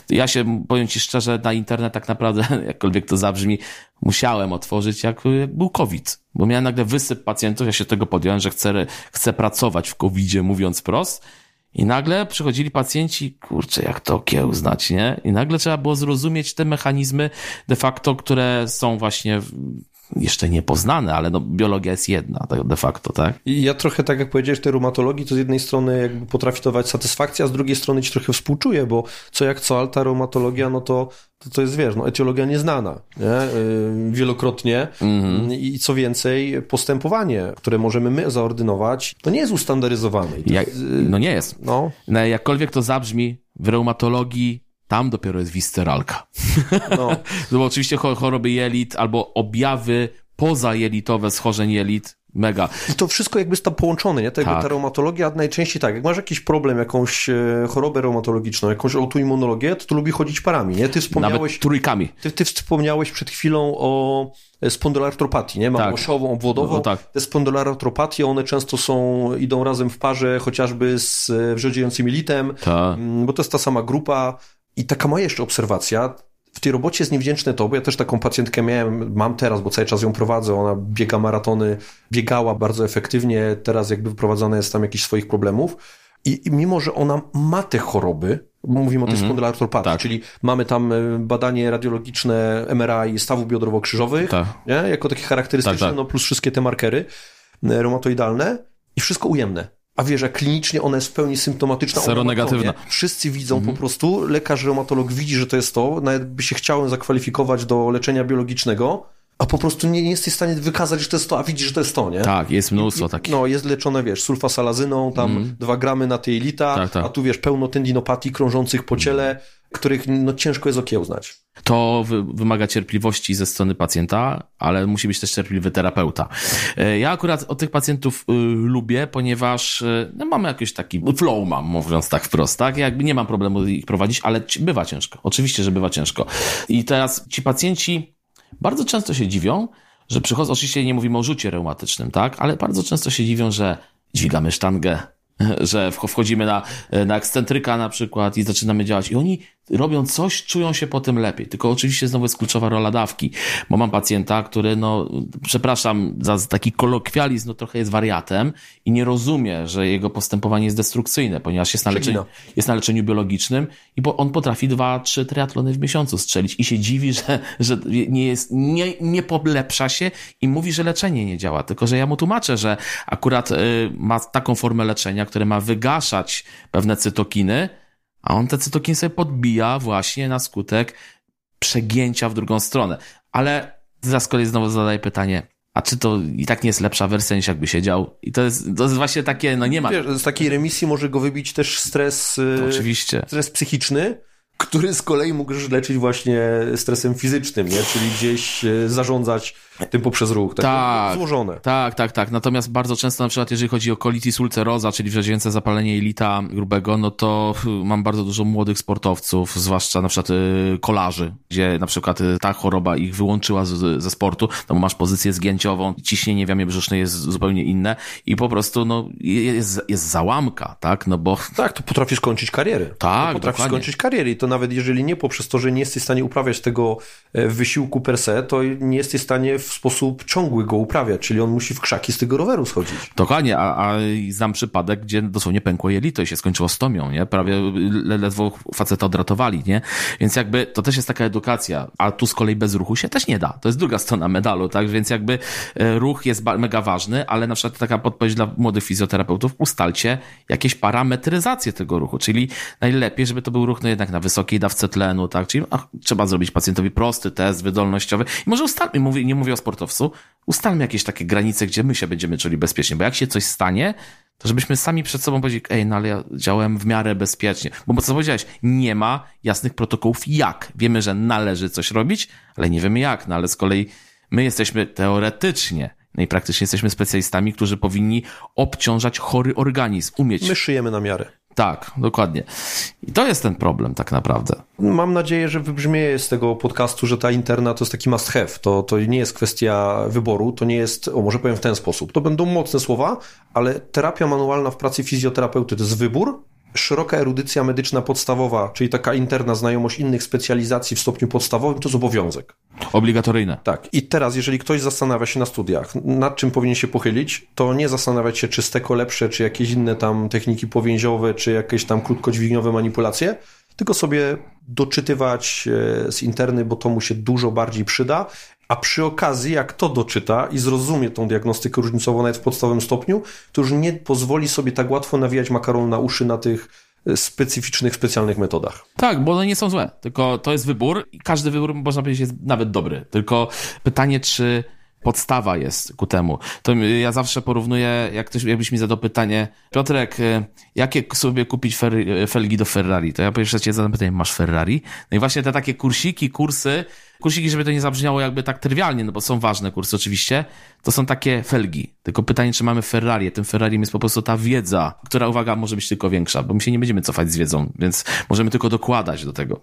Ja się, powiem Ci szczerze, na internet tak naprawdę, jakkolwiek to zabrzmi, musiałem otworzyć, jak, jak był COVID. Bo miałem nagle wysyp pacjentów, ja się tego podjąłem, że chcę, chcę pracować w COVID-zie, mówiąc prost. I nagle przychodzili pacjenci, kurczę, jak to okiełznać, nie? I nagle trzeba było zrozumieć te mechanizmy de facto, które są właśnie jeszcze niepoznane, ale no, biologia jest jedna tak de facto, tak? I ja trochę, tak jak powiedziałeś, tej reumatologii, to z jednej strony jakby potrafi to dawać satysfakcję, a z drugiej strony ci trochę współczuję, bo co jak co, ale ta reumatologia, no to to, to jest, wiesz, no, etiologia nieznana, nie? Yy, wielokrotnie mm-hmm. i co więcej, postępowanie, które możemy my zaordynować, to nie jest ustandaryzowane. Ja, no nie jest. No. no. Jakkolwiek to zabrzmi, w reumatologii tam dopiero jest wisteralka. No. no bo oczywiście choroby jelit albo objawy pozajelitowe schorzeń jelit Mega. I to wszystko jakby jest tam połączone, nie? Ta, tak. ta reumatologia najczęściej tak, jak masz jakiś problem, jakąś e, chorobę reumatologiczną, jakąś autoimmunologię, to tu lubi chodzić parami, nie? Ty wspomniałeś... Nawet trójkami. Ty, ty wspomniałeś przed chwilą o e, spondylartropatii, nie? Mam tak. osiową, obwodową. No, tak. Te spondylartropatie, one często są, idą razem w parze, chociażby z e, wrzodziejącym litem, tak. Mm, bo to jest ta sama grupa. I taka moja jeszcze obserwacja, w tej robocie jest niewdzięczne to, bo ja też taką pacjentkę miałem, mam teraz, bo cały czas ją prowadzę, ona biega maratony, biegała bardzo efektywnie, teraz jakby wyprowadzana jest tam jakichś swoich problemów i, i mimo, że ona ma te choroby, mówimy o tej mm -hmm. spondylartropatii, tak. czyli mamy tam e, badanie radiologiczne MRI stawów biodrowo-krzyżowych, tak. nie? jako takie charakterystyczne, tak, tak. no plus wszystkie te markery e, reumatoidalne i wszystko ujemne a wiesz, że klinicznie ona jest w pełni symptomatyczna. Seronegatywna. Wszyscy widzą mhm. po prostu, lekarz reumatolog widzi, że to jest to, nawet by się chciałem zakwalifikować do leczenia biologicznego, a po prostu nie, nie jesteś w stanie wykazać, że to jest to, a widzisz, że to jest to, nie? Tak, jest mnóstwo takich. No, jest leczone, wiesz, sulfasalazyną, tam mm. 2 gramy na tej lita, tak, tak. a tu, wiesz, pełno tendinopatii krążących po ciele, których no, ciężko jest okiełznać. To wy, wymaga cierpliwości ze strony pacjenta, ale musi być też cierpliwy terapeuta. E, ja akurat od tych pacjentów y, lubię, ponieważ y, no, mamy jakiś taki flow mam, mówiąc tak wprost, tak? Jakby nie mam problemu ich prowadzić, ale bywa ciężko. Oczywiście, że bywa ciężko. I teraz ci pacjenci bardzo często się dziwią, że przychodzą, oczywiście nie mówimy o rzucie reumatycznym, tak? Ale bardzo często się dziwią, że dźwigamy sztangę, że wchodzimy na, na ekscentryka na przykład i zaczynamy działać. I oni robią coś, czują się po tym lepiej. Tylko oczywiście znowu jest kluczowa rola dawki, bo mam pacjenta, który, no, przepraszam za taki kolokwializm, no trochę jest wariatem i nie rozumie, że jego postępowanie jest destrukcyjne, ponieważ jest na leczeniu, jest na leczeniu biologicznym i bo on potrafi dwa, trzy triatlony w miesiącu strzelić i się dziwi, że, że nie jest, nie, nie polepsza się i mówi, że leczenie nie działa. Tylko, że ja mu tłumaczę, że akurat y, ma taką formę leczenia, które ma wygaszać pewne cytokiny, a on te cytokiny sobie podbija właśnie na skutek przegięcia w drugą stronę. Ale zaraz kolej znowu zadaję pytanie, a czy to i tak nie jest lepsza wersja niż jakby siedział? I to jest, to jest właśnie takie, no nie ma. Wiesz, z takiej remisji może go wybić też stres, to oczywiście. stres psychiczny, który z kolei mógłbyś leczyć właśnie stresem fizycznym, nie? czyli gdzieś e, zarządzać tym poprzez ruch. Tak, tak, złożone. Tak, tak, tak. Natomiast bardzo często na przykład jeżeli chodzi o colitis ulceroza, czyli wrzodzięce zapalenie jelita grubego, no to mam bardzo dużo młodych sportowców, zwłaszcza na przykład y, kolarzy, gdzie na przykład y, ta choroba ich wyłączyła z, ze sportu, no bo masz pozycję zgięciową, ciśnienie w jamie brzusznej jest zupełnie inne i po prostu no jest, jest załamka, tak, no bo... Tak, to potrafisz kończyć kariery. Tak, to Potrafisz dokładnie. skończyć kariery i to nawet jeżeli nie poprzez to, że nie jesteś w stanie uprawiać tego e, wysiłku per se, to nie jesteś w stanie w sposób ciągły go uprawiać, czyli on musi w krzaki z tego roweru schodzić. Dokładnie, a, a znam przypadek, gdzie dosłownie pękło jelito i się skończyło stomią, nie? Prawie ledwo faceta odratowali, nie? Więc jakby to też jest taka edukacja, a tu z kolei bez ruchu się też nie da. To jest druga strona medalu, tak? Więc jakby e, ruch jest mega ważny, ale na przykład taka podpowiedź dla młodych fizjoterapeutów, ustalcie jakieś parametryzację tego ruchu, czyli najlepiej, żeby to był ruch no jednak na wysokiej dawce tlenu, tak? Czyli ach, trzeba zrobić pacjentowi prosty test wydolnościowy i może ustalmy, nie mówię o sportowcu, ustalmy jakieś takie granice, gdzie my się będziemy czuli bezpiecznie, bo jak się coś stanie, to żebyśmy sami przed sobą powiedzieli, ej, no ale ja działałem w miarę bezpiecznie. Bo co powiedziałeś, nie ma jasnych protokołów jak. Wiemy, że należy coś robić, ale nie wiemy jak. No ale z kolei my jesteśmy teoretycznie no i praktycznie jesteśmy specjalistami, którzy powinni obciążać chory organizm, umieć. My szyjemy na miarę. Tak, dokładnie. I to jest ten problem tak naprawdę. Mam nadzieję, że wybrzmieje z tego podcastu, że ta interna to jest taki must have. To, to nie jest kwestia wyboru, to nie jest, o może powiem w ten sposób, to będą mocne słowa, ale terapia manualna w pracy fizjoterapeuty to jest wybór, szeroka erudycja medyczna podstawowa, czyli taka interna znajomość innych specjalizacji w stopniu podstawowym, to jest obowiązek. Obligatoryjne. Tak. I teraz, jeżeli ktoś zastanawia się na studiach, nad czym powinien się pochylić, to nie zastanawiać się, czy steko lepsze, czy jakieś inne tam techniki powięziowe, czy jakieś tam krótkodźwigniowe manipulacje, tylko sobie doczytywać e, z interny, bo to mu się dużo bardziej przyda. A przy okazji, jak to doczyta i zrozumie tą diagnostykę różnicową nawet w podstawowym stopniu, to już nie pozwoli sobie tak łatwo nawijać makaronu na uszy na tych e, specyficznych, specjalnych metodach. Tak, bo one nie są złe, tylko to jest wybór i każdy wybór, można powiedzieć, jest nawet dobry. Tylko pytanie, czy podstawa jest ku temu. To ja zawsze porównuję, jak ktoś, jakbyś mi zadał pytanie, Piotrek, e, jakie sobie kupić felgi do Ferrari? To ja pierwsze cię zadam pytanie, masz Ferrari? No i właśnie te takie kursiki, kursy, kursiki, żeby to nie zabrzmiało jakby tak trywialnie, no bo są ważne kursy oczywiście, to są takie felgi. Tylko pytanie, czy mamy Ferrari? Tym Ferrari jest po prostu ta wiedza, która, uwaga, może być tylko większa, bo my się nie będziemy cofać z wiedzą, więc możemy tylko dokładać do tego.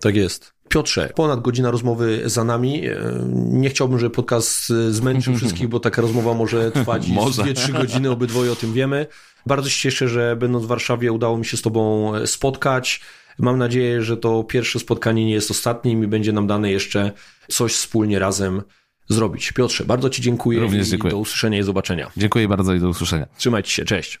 Tak jest. Piotrze, ponad godzina rozmowy za nami. E, nie chciałbym, żeby podcast zmęczył wszystkich, bo taka rozmowa może trwać 2-3 godziny, obydwoje o tym wiemy. Bardzo się cieszę, że będąc w Warszawie udało mi się z Tobą spotkać. Mam nadzieję, że to pierwsze spotkanie nie jest ostatnim i będzie nam dane jeszcze coś wspólnie razem zrobić. Piotrze, bardzo Ci dziękuję. Również dziękuję. do usłyszenia i zobaczenia. Dziękuję bardzo i do usłyszenia. Trzymajcie się, cześć.